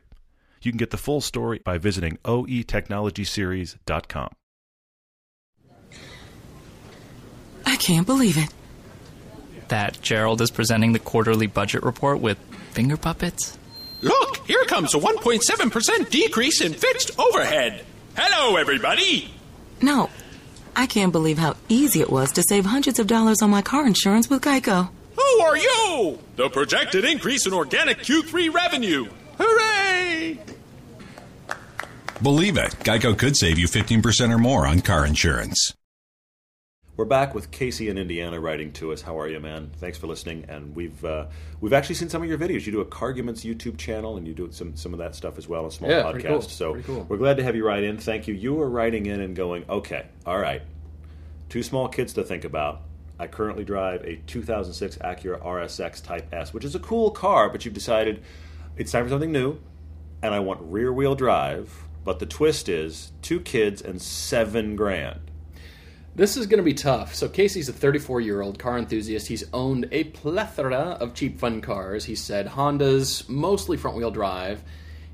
You can get the full story by visiting oetechnologyseries.com.
I can't believe it.
That Gerald is presenting the quarterly budget report with finger puppets?
Look, here comes a 1.7% decrease in fixed overhead. Hello, everybody.
No, I can't believe how easy it was to save hundreds of dollars on my car insurance with Geico.
Who are you? The projected increase in organic Q3 revenue. Hooray!
Believe it, Geico could save you 15% or more on car insurance.
We're back with Kasey in Indiana writing to us. How are you, man? Thanks for listening. And we've uh, we've actually seen some of your videos. You do a Carguments YouTube channel, and you do some some of that stuff as well, a small
Yeah,
podcast.
pretty cool.
So
Pretty cool.
we're glad to have you write in. Thank you. You were writing in and going, okay, all right, two small kids to think about. I currently drive a 2006 Acura RSX Type S, which is a cool car, but you've decided it's time for something new, and I want rear wheel drive. But the twist is two kids and seven grand.
This is going to be tough. So Kasey's a 34 year old car enthusiast. He's owned a plethora of cheap fun cars. He said Hondas, mostly front wheel drive.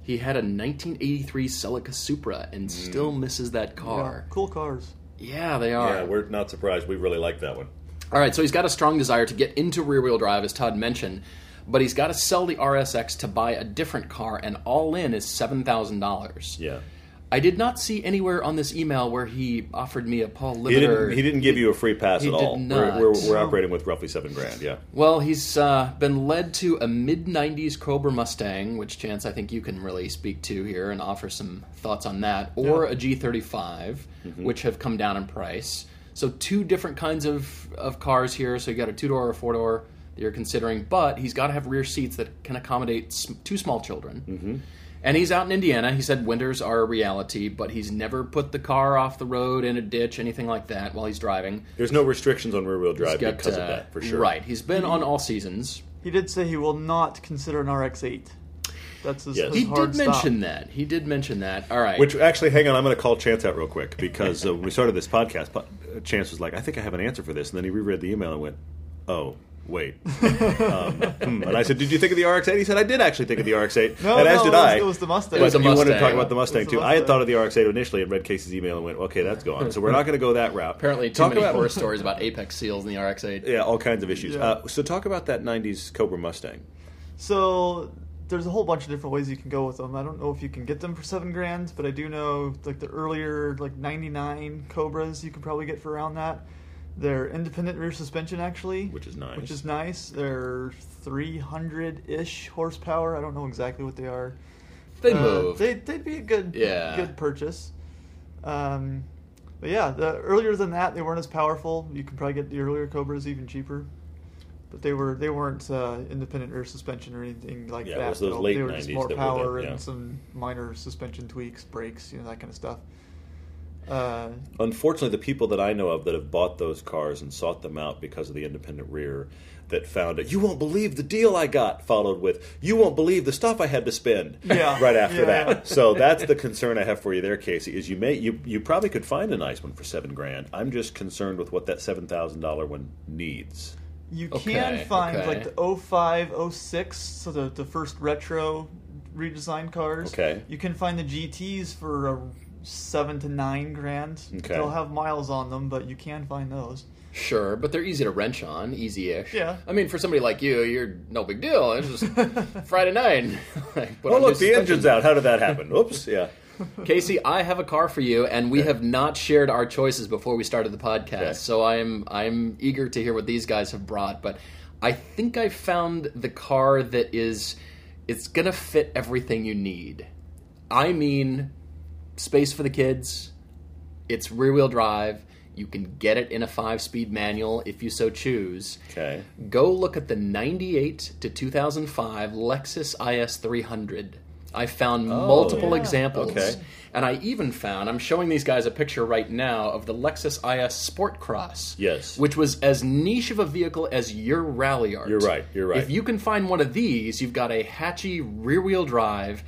He had a 1983 Celica Supra and hmm. still misses that
Yeah,
car.
cool cars.
Yeah, they are.
Yeah, we're not surprised. We really like that one.
All right, so he's got a strong desire to get into rear wheel drive, as Todd mentioned, but he's got to sell the RSX to buy a different car, and all in is $7,000.
Yeah.
I did not see anywhere on this email where he offered me a Paul
He didn't. He didn't give you a free pass
He
at all. We're, we're, we're operating with roughly seven grand. Yeah.
Well, he's uh, been led to a mid 90s Cobra Mustang, which, Chance, I think you can really speak to here and offer some thoughts on that, or a G35, which have come down in price. So, two different kinds of, of cars here. So, you got a two door or a four door that you're considering, but he's got to have rear seats that can accommodate two small children. Mm-hmm. And he's out in Indiana. He said winters are a reality, but he's never put the car off the road in a ditch, anything like that, while he's driving.
There's no restrictions on rear wheel drive
got,
because of
uh,
that, for sure.
Right. He's been on all seasons.
He did say he will not consider an RX-8. That's his,
Yes.
his
He
hard
did
stop.
mention that. He did mention that. All right.
Which actually, hang on, I'm going to call Chance out real quick because uh, when we started this podcast, pa- uh, Chance was like, "I think I have an answer for this," and then he reread the email and went, "Oh." Wait, um, and I said, "Did you think of the RX-8?" He said, "I did actually think of the RX-8,
No,
and
no,
as did
it was-
I."
it was the Mustang.
But
was a
you wanted to
Mustang.
talk about the Mustang
It the
too. I had thought of the RX-8 initially and read Kasey's email and went, "Okay, that's gone." So we're not going to go that route.
Apparently, too
talk
many
about
horror stories about apex seals in the RX-8.
yeah, all kinds of issues.
Yeah.
Uh, so talk about that '90s Cobra Mustang.
So there's a whole bunch of different ways you can go with them. I don't know if you can get them for seven grand, but I do know like the earlier like '99 Cobras you could probably get for around that. They're independent rear suspension actually,
Which is nice.
Which is nice. They're 300-ish horsepower. I don't know exactly what they are.
They
Uh,
move.
They they'd be a good
Yeah.
good purchase. Um, but yeah, the, earlier than that, they weren't as powerful. You could probably get the earlier Cobras even cheaper. But they were they weren't uh, independent rear suspension or anything like
Yeah, it
that.
was those late
they were just
90s
more power
the- yeah.
and some minor suspension tweaks, brakes, you know that kind of stuff. Uh,
Unfortunately, the people that I know of that have bought those cars and sought them out because of the independent rear that found it, you won't believe the deal I got, followed with, you won't believe the stuff I had to spend
Yeah.
right after
Yeah.
that. So that's the concern I have for you there, Kasey, is you may you, you probably could find a nice one for seven grand. I'm just concerned with what that seven thousand dollar one needs.
you
Okay,
can find
okay.
like the 05, 06, so the, the first retro redesigned cars.
Okay.
You can find the GTs for uh, seven to nine grand.
Okay.
They'll have miles on them, but you can find those.
Sure, but they're easy to wrench on, easy-ish.
Yeah.
I mean, for somebody like you, you're no big deal. It's just Friday night. Like,
Oh
on
look, the
suspension.
engine's out. How did that happen? Oops, yeah.
Kasey, I have a car for you, and we have not shared our choices before we started the podcast.
Okay.
So I'm I'm eager to hear what these guys have brought. But I think I found the car that is it's gonna fit everything you need. I mean, space for the kids. It's rear wheel drive. You can get it in a five speed manual if you so choose.
Okay.
Go look at the 98 to 2005 Lexus IS 300. I found oh, multiple
yeah.
examples.
Okay.
And I even found, I'm showing these guys a picture right now of the Lexus IS Sport Cross.
Yes.
Which was as niche of a vehicle as your Ralliart.
You're right, you're right.
If you can find one of these, you've got a hatchy rear wheel drive.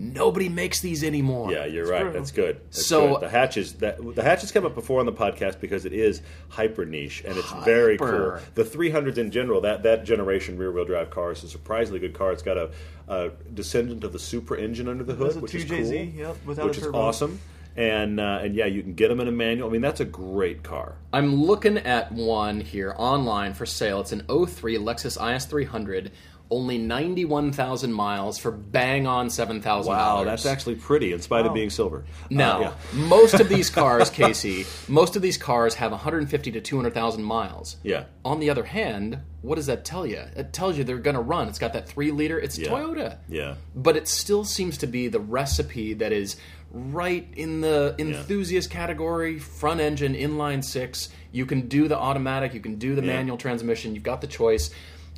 Nobody makes these anymore.
Yeah, you're right.
true.
That's good. That's
So-
good. the hatches that the hatches come up before on the podcast because it is hyper niche and it's very cool. The 300s in general, that that generation rear wheel drive car is a surprisingly good car. It's got a, a descendant of the Supra engine under the hood,
a
which is
2JZ,
cool,
yep, without a
which is awesome. And uh, and yeah, you can get them in a manual. I mean, that's a great car.
I'm looking at one here online for sale. It's an 03 Lexus IS 300, only 91,000 miles for bang on $7,000.
Wow, that's actually pretty in spite of being silver.
Now,
Uh, yeah.
most of these cars, Kasey, most of these cars have 150 to 200,000 miles.
Yeah.
On the other hand, what does that tell you? It tells you they're going to run. It's got that three liter. It's
Yeah.
Toyota.
Yeah.
But it still seems to be the recipe that is right in the enthusiast category. Front engine, inline six. You can do the automatic. You can do the
Yeah.
manual transmission. You've got the choice.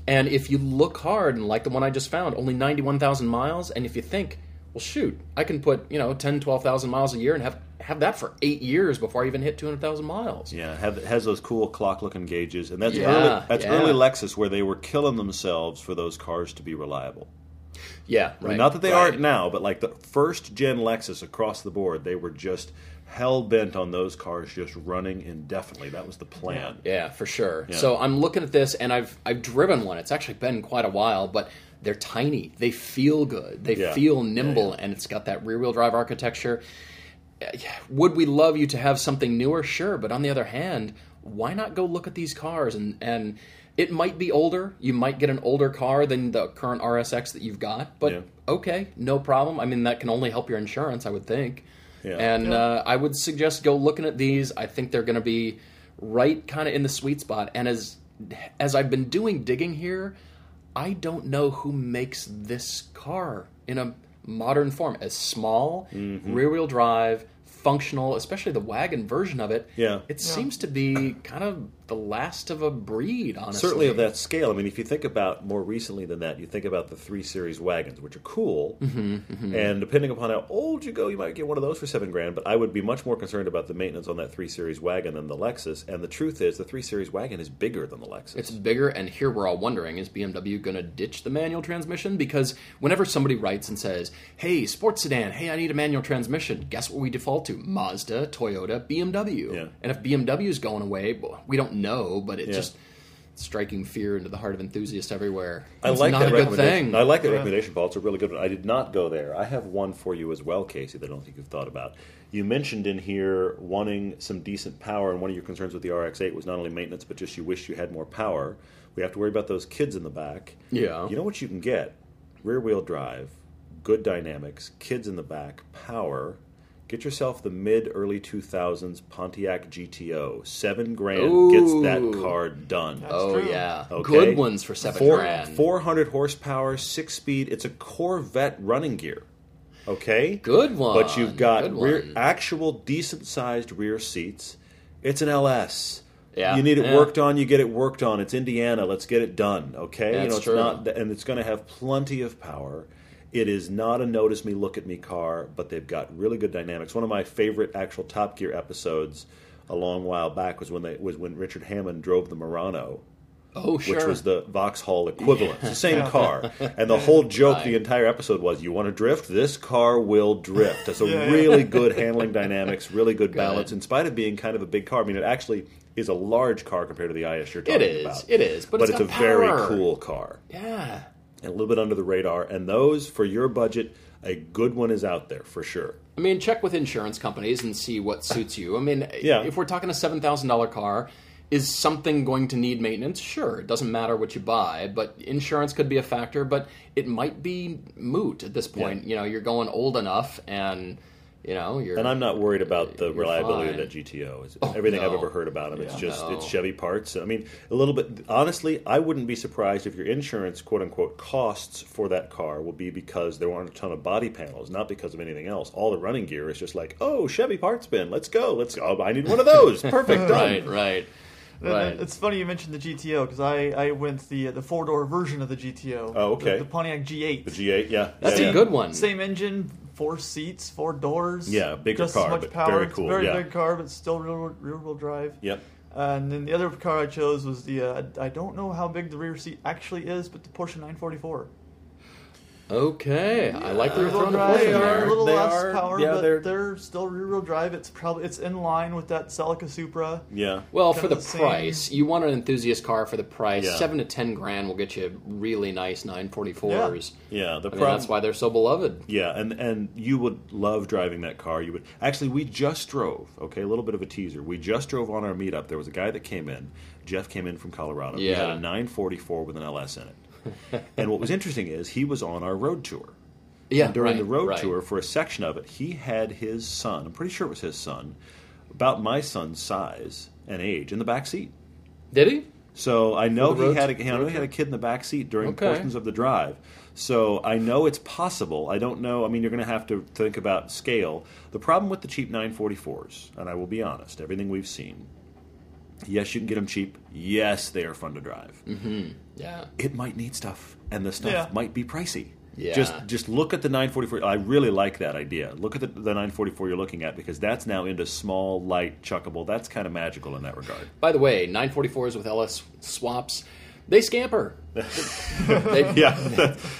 And if you look hard, and like the one I just found, only 91,000 miles, and if you think, well, shoot, I can put, you know, 10, 12,000 miles a year and have, have that for eight years before I even hit 200,000 miles.
Yeah, have, has those cool clock-looking gauges, and that's
Yeah,
early. That's
yeah.
early Lexus, where they were killing themselves for those cars to be reliable.
Yeah,
I mean,
right.
not that they
right.
aren't now, but like the first gen Lexus across the board, they were just hell bent on those cars just running indefinitely. That was the plan.
Yeah, for sure.
Yeah.
So I'm looking at this, and I've I've driven one. It's actually been quite a while, but they're tiny. They feel good. They
Yeah.
feel nimble, and it's got that rear wheel drive architecture. Would we love you to have something newer? Sure, but on the other hand, why not go look at these cars and and it might be older. You might get an older car than the current RSX that you've got, but
Yeah.
okay, no problem. I mean, that can only help your insurance, I would think.
Yeah.
And uh, I would suggest go looking at these. I think they're going to be right kind of in the sweet spot. And as as I've been doing digging here, I don't know who makes this car in a modern form. As small,
Mm-hmm.
rear wheel drive, functional, especially the wagon version of it.
Yeah.
it seems to be kind of the last of a breed. Honestly,
Certainly of that scale. I mean, if you think about more recently than that, you think about the three series wagons, which are cool.
Mm-hmm,
And depending upon how old you go, you might get one of those for seven grand. But I would be much more concerned about the maintenance on that three series wagon than the Lexus. And the truth is, the three series wagon is bigger than the Lexus.
It's bigger, and here we're all wondering: Is BMW going to ditch the manual transmission? Because whenever somebody writes and says, "Hey, sports sedan, hey, I need a manual transmission," guess what we default to? Mazda, Toyota, BMW.
Yeah.
And if BMW is going away, we don't know, but it's
Yeah.
just striking fear into the heart of enthusiasts everywhere.
I like
not
that
a good thing.
I like that recommendation, Paul. It's a really good one. I did not go there. I have one for you as well, Kasey, that I don't think you've thought about. You mentioned in here wanting some decent power, and one of your concerns with the RX-8 was not only maintenance, but just you wish you had more power. We have to worry about those kids in the back.
Yeah.
You know what you can get? Rear-wheel drive, good dynamics, kids in the back, power. Get yourself the mid early 2000s Pontiac GTO. Seven grand gets that
Ooh.
car done.
oh
true.
yeah,
Okay.
good ones for seven
Four,
grand.
400 horsepower, six speed. It's a Corvette running gear. Okay?
Good one.
But you've got rear, actual decent sized rear seats. It's an LS.
Yeah,
You need it
yeah.
worked on, you get it worked on. It's Indiana. Let's get it done. Okay? you
That's
know, it's
true.
not and it's going to have plenty of power. It is not a notice me, look at me car, but they've got really good dynamics. One of my favorite actual Top Gear episodes a long while back was when they was when Richard Hammond drove the Monaro
Oh, sure.
which was the Vauxhall equivalent. It's the same car. And the whole joke the entire episode was you want to drift? This car will drift. It's a
Yeah, yeah.
really good handling dynamics, really good,
Good.
balance, in spite of being kind of a big car. I mean, it actually is a large car compared to the IS you're talking
is,
about.
it is, but it's
a
got
very
power.
cool car.
yeah.
A little bit under the radar. And those, for your budget, a good one is out there for sure.
I mean, check with insurance companies and see what suits you. I mean,
Yeah.
if we're talking a seven thousand dollar car, is something going to need maintenance? Sure, it doesn't matter what you buy, but insurance could be a factor. But it might be moot at this point. You know, you're going old enough, and you know, you're.
And I'm not worried about the reliability
fine.
of that GTO. It's
Oh,
everything I've ever heard about them. It's
Yeah.
just
No.
it's Chevy parts. I mean, a little bit. Honestly, I wouldn't be surprised if your insurance, quote unquote, costs for that car will be because there aren't a ton of body panels, not because of anything else. All the running gear is just like, oh, Chevy parts bin. Let's go. Let's go. Oh, I need one of those. Perfect. Done.
right, right, right.
It's funny you mentioned the GTO because I, I went the the four door version of the GTO.
Oh, okay.
The, the Pontiac G8.
The G8, yeah,
That's
yeah,
a
yeah.
good one.
Same engine, four seats, four doors.
Yeah, bigger
just
car,
as much power.
very
It's
cool,
very
yeah.
big car, but still rear rear wheel drive.
Yep.
And then the other car I chose was the uh, I don't know how big the rear seat actually is, but the Porsche 944.
Okay, I like that you're
Rear wheel
throwing a
drive,
push in
they're
there.
a little
They
less
are-
power,
yeah,
but
they're-
they're, still rear wheel drive. It's probably it's in line with that Celica Supra.
Yeah.
Well, for the
the
price, you want an enthusiast car for the price.
Yeah.
Seven to ten grand will get you really nice 944s.
Yeah, the
I mean,
problem-
that's why they're so beloved.
Yeah, and and you would love driving that car. You would actually. We just drove. Okay, a little bit of a teaser. We just drove on our meetup. There was a guy that came in. Jeff came in from Colorado. Yeah. He had a 944 with an LS in it. and what was interesting is he was on our road tour.
Yeah,
And during
right,
the road
right.
tour, for a section of it, he had his son. I'm pretty sure it was his son, about my son's size and age, in the back seat.
Did he?
So I know he had a,
to-
know he had a kid in the back seat during
Okay.
portions of the drive. So I know it's possible. I don't know. I mean, you're going to have to think about scale. The problem with the cheap 944s, and I will be honest, everything we've seen. Yes, you can get them cheap. Yes, they are fun to drive. Mm-hmm.
Yeah.
It might need stuff, and the stuff
Yeah.
might be pricey.
Yeah.
Just just look at the 944. I really like that idea. Look at the, the 944 you're looking at because that's now into small, light, chuckable. That's kind of magical in that regard.
By the way, 944s with LS swaps, they scamper. They-
Yeah,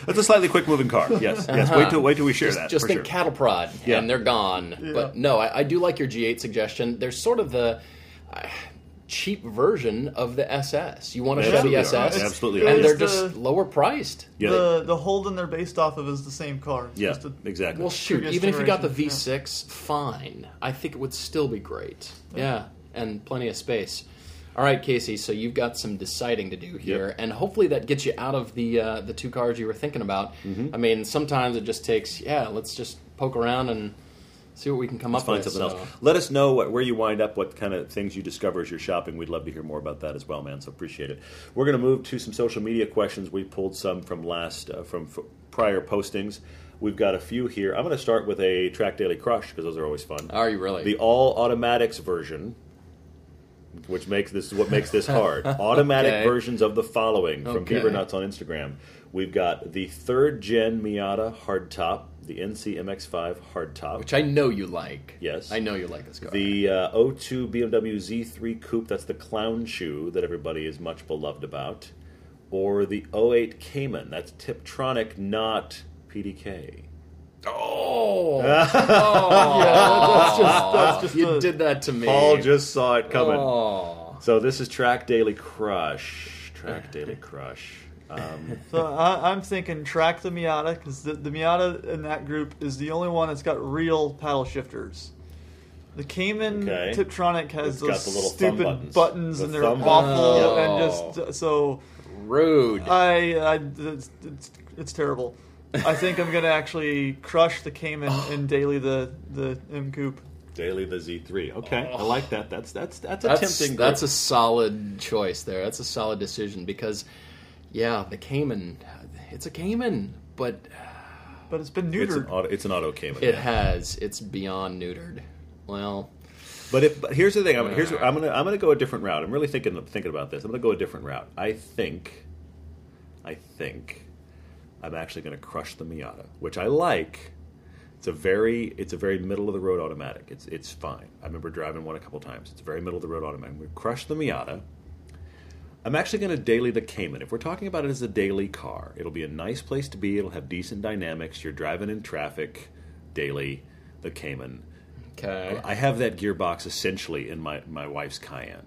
that's a slightly quick moving car. Yes, yes. Wait till wait till we share
just,
that.
just think
sure.
cattle prod,
Yeah.
and they're gone. But no, I, I do like your G8 suggestion. There's sort of the uh, cheap version of the SS. You want a
They
Chevy
absolutely are.
SS,
They absolutely
and they're
It's
just lower priced.
Yeah,
the the Holden they're based off of is the same car. It's
yeah,
just a-
exactly.
Well, shoot, even if you got the V6, fine. I think it would still be great. Yeah, and plenty of space. All right, Kasey. So you've got some deciding to do here,
Yep.
and hopefully that gets you out of the uh, the two cars you were thinking about.
Mm-hmm.
I mean, sometimes it just takes yeah. Let's just poke around and see what we can come
Let's
up
find
with.
something
so.
else. Let us know what, where you wind up, what kind of things you discover as you're shopping. We'd love to hear more about that as well, man. So appreciate it. We're going to move to some social media questions. We pulled some from last uh, from f- prior postings. We've got a few here. I'm going to start with a Track Daily Crush because those are always fun.
Are you really?
The all automatics version, which makes this is what makes this hard. Automatic
Okay.
versions of the following from
Okay.
Beaver Nuts on Instagram. We've got the third gen Miata hardtop, the NC MX5 hardtop.
Which I know you like.
Yes.
I know you like this car.
The uh, O2 BMW Z3 Coupe, that's the clown shoe that everybody is much beloved about. Or the 08 Cayman, that's Tiptronic, not PDK.
oh,
that's just that's just
you
a-
did that to me.
Paul just saw it coming.
Oh.
So this is Track Daily Crush. Track Daily Crush. Um,
So I, I'm thinking track the Miata because the, the Miata in that group is the only one that's got real paddle shifters. The Cayman
Okay.
Tiptronic has
It's got
those
the little
stupid
buttons.
buttons,
The
and they're awful
buttons.
and just so
Rude.
I, I it's, it's, it's terrible. I think I'm gonna actually crush the Cayman and daily the the M Coupe.
Daily the Z3. Okay, I like that. That's that's that's a
that's
tempting.
that's a solid choice there. That's a solid decision because, yeah, the Cayman, it's a Cayman, but
But it's been
it's an
neutered.
auto. It's an auto Cayman.
it
yeah.
has it's beyond neutered. Well,
But if but here's the thing, I'm, here's uh, I'm gonna I'm gonna go a different route. I'm really thinking thinking about this. I'm gonna go a different route. I think, I think I'm actually going to crush the Miata, which I like. It's a very it's a very middle of the road automatic. It's it's fine. I remember driving one a couple times. It's a very middle of the road automatic. We crush the Miata. I'm actually going to daily the Cayman. If we're talking about it as a daily car, it'll be a nice place to be. It'll have decent dynamics. You're driving in traffic daily, the Cayman.
Okay.
I have that gearbox essentially in my, my wife's Cayenne,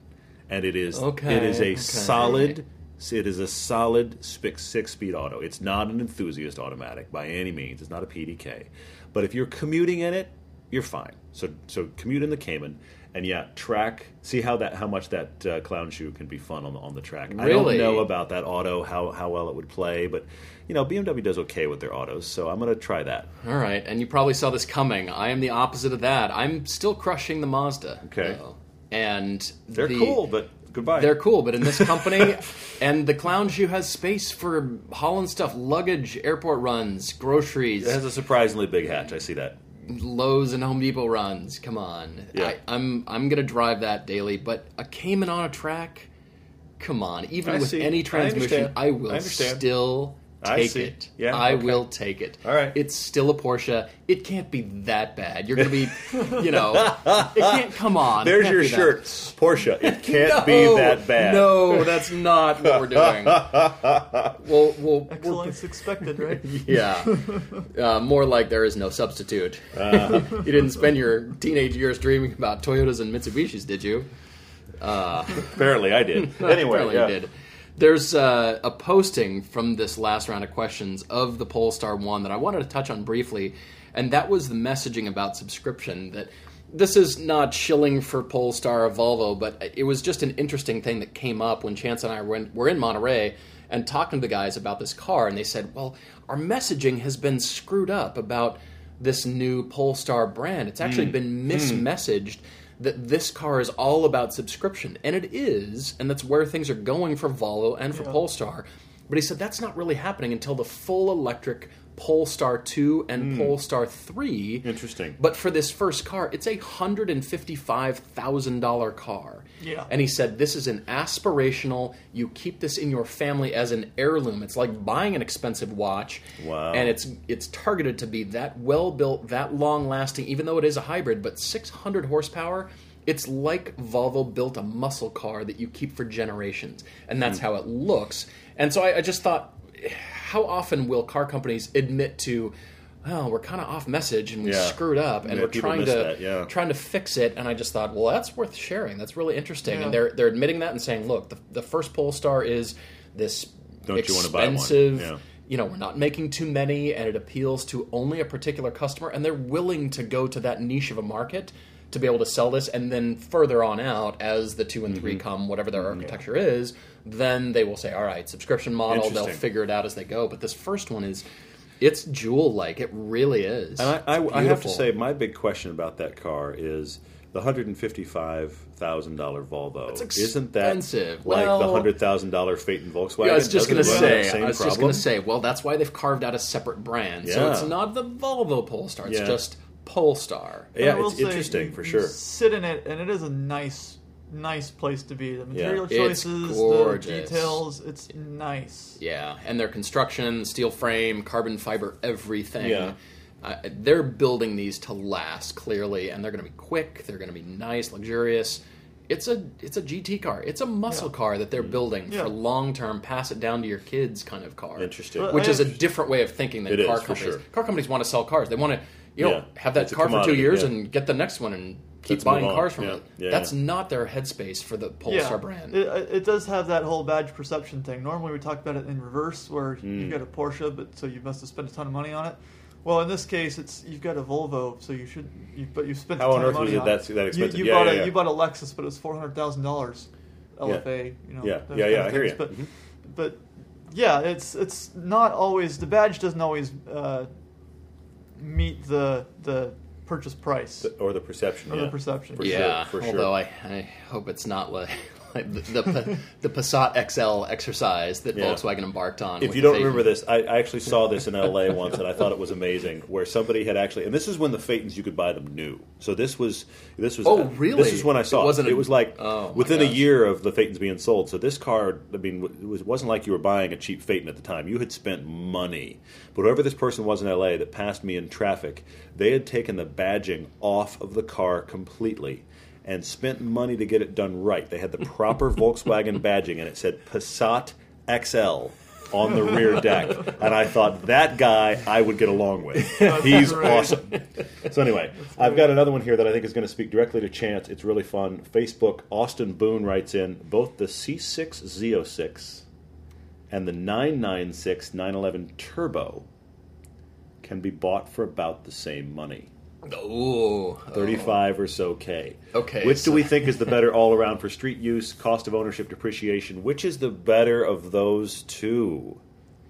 and it is
Okay,
it is a
okay.
solid it is a solid six six speed auto. It's not an enthusiast automatic by any means. It's not a PDK, but if you're commuting in it, you're fine. So so commute in the Cayman, and yeah, track. See how that how much that uh, clown shoe can be fun on the on the track. I don't know about that auto how how well it would play, but you know BMW does okay with their autos, so I'm going to try that.
All right, and you probably saw this coming. I am the opposite of that. I'm still crushing the Mazda.
Okay.
though. and
They're
the-
cool, but goodbye.
They're cool, but in this company, and the clown shoe has space for hauling stuff, luggage, airport runs, groceries,
It has a surprisingly big hatch. I see that.
Lowe's and Home Depot runs. Come on,
Yeah.
I, I'm I'm gonna drive that daily, but a Cayman on a track. Come on, even
I
with
see.
Any transmission,
understand.
I, will
I
still
I
take it.
Yeah,
I
okay.
will take it.
All right.
it's still a Porsche. It can't be that bad. You're gonna be, you know, it can't. Come on,
There's your
be that-
shirt, Porsche. It can't be that bad.
No, that's not what we're doing. well, well,
Excellence expected, right?
yeah. Uh, more like there is no substitute.
Uh-huh.
you didn't spend your teenage years dreaming about Toyotas and Mitsubishis, did you?
Apparently, I did. Anyway,
Apparently
yeah.
you did. There's uh, a posting from this last round of questions of the Polestar 1 that I wanted to touch on briefly, and that was the messaging about subscription. That this is not shilling for Polestar or Volvo, but it was just an interesting thing that came up when Chance and I were in, were in Monterey and talking to the guys about this car, and they said, "Well, our messaging has been screwed up about this new Polestar brand. It's actually been mismessaged." That this car is all about subscription, and it is, and that's where things are going for Volvo and for Polestar. But he said that's not really happening until the full electric Polestar 2 and Polestar 3.
Interesting.
But for this first car, it's a hundred and fifty-five thousand dollar car.
Yeah.
And he said this is an aspirational. You keep this in your family as an heirloom. It's like buying an expensive watch.
Wow.
And it's it's targeted to be that well built, that long lasting. Even though it is a hybrid, but six hundred horsepower. It's like Volvo built a muscle car that you keep for generations, and that's
Hmm.
how it looks. And so I, I just thought, how often will car companies admit to, well, we're kind of off message and we
Yeah.
screwed up, and
Yeah,
we're trying to
that, yeah.
trying to fix it? And I just thought, well, that's worth sharing. That's really interesting.
Yeah.
And they're they're admitting that and saying, look, the, the first Polestar is this
Don't you wanna buy one?
expensive.
Yeah.
You know, we're not making too many, and it appeals to only a particular customer, and they're willing to go to that niche of a market to be able to sell this, and then further on out, as the two and
Mm-hmm.
3 come, whatever their architecture is, then they will say, all right, subscription model. They'll figure it out as they go. But this first one is, it's jewel like. It really is.
And I, I, I have to say, my big question about that car is the hundred and fifty-five thousand dollar Volvo.
It's
Isn't that
expensive.
like the hundred thousand dollar Phaeton Volkswagen?
Yeah, I was just gonna
it run that
say. I was just gonna say. Well, that's why they've carved out a separate brand.
Yeah.
So it's not the Volvo Polestar. It's
Yeah.
just Polestar.
But
Yeah, it's
say,
interesting
you-
for
you
sure.
Sit in it, and it is a nice, nice place to be. The material
It's
choices, the
gorgeous.
details, it's nice.
Yeah, and their construction, steel frame, carbon fiber, everything.
Yeah.
Uh, they're building these to last clearly, and they're going to be quick. They're going to be nice, luxurious. It's a it's a GT car. It's a muscle car that they're building
Yeah.
for long term, pass it down to your kids kind of car.
Interesting.
Which is a different way of thinking than
It is,
car
for
companies.
sure.
Car companies want to sell cars. They want to you know
Yeah.
have that
It's
car for two years
yeah.
and get the next one and keep
Let's
buying cars from
Yeah.
it.
Yeah,
That's
yeah.
not their headspace for the Polestar brand.
It, it does have that whole badge perception thing. Normally, we talk about it in reverse, where
Hmm.
you've got a Porsche, but so you must have spent a ton of money on it. Well, in this case, it's you've got a Volvo, so you should, you, but you spent
How
a
on earth
of money
was it that- that expensive?
You,
Yeah,
bought
yeah,
a
yeah.
you bought a Lexus, but it was four hundred thousand dollars, LFA. You know,
Yeah.
those
Yeah,
kind
yeah, I hear you.
But
Mhm.
but yeah, it's it's not always the badge doesn't always uh, meet the the purchase price
or the perception.
or
yeah.
the perception.
For
yeah,
sure, for
although
sure.
I, I hope it's not like like the, the the Passat XL exercise that
Yeah.
Volkswagen embarked on.
If you don't remember this, I, I actually saw this in LA once, and I thought it was amazing. Where somebody had actually, and this is when the Phaetons you could buy them new. So this was this was.
Oh, uh, really?
This is when I saw
It
it.
wasn't
it
a-
was like
Oh,
within a year of the Phaetons being sold. So this car, I mean, it was wasn't like you were buying a cheap Phaeton at the time. You had spent money. But whoever this person was in LA that passed me in traffic, they had taken the badging off of the car completely. And spent money to get it done right. They had the proper Volkswagen badging, and it said Passat XL on the rear deck. And I thought that guy I would get along with. He's awesome. So anyway, I've got another one here that I think is going to speak directly to Chance. It's really fun. Facebook Austin Boone writes in both the C6 Z06 and the 996 911 Turbo can be bought for about the same money.
Ooh,
35 or so K.
Okay,
Which
so-
do we think is the better all around for street use, cost of ownership, depreciation? Which is the better of those two?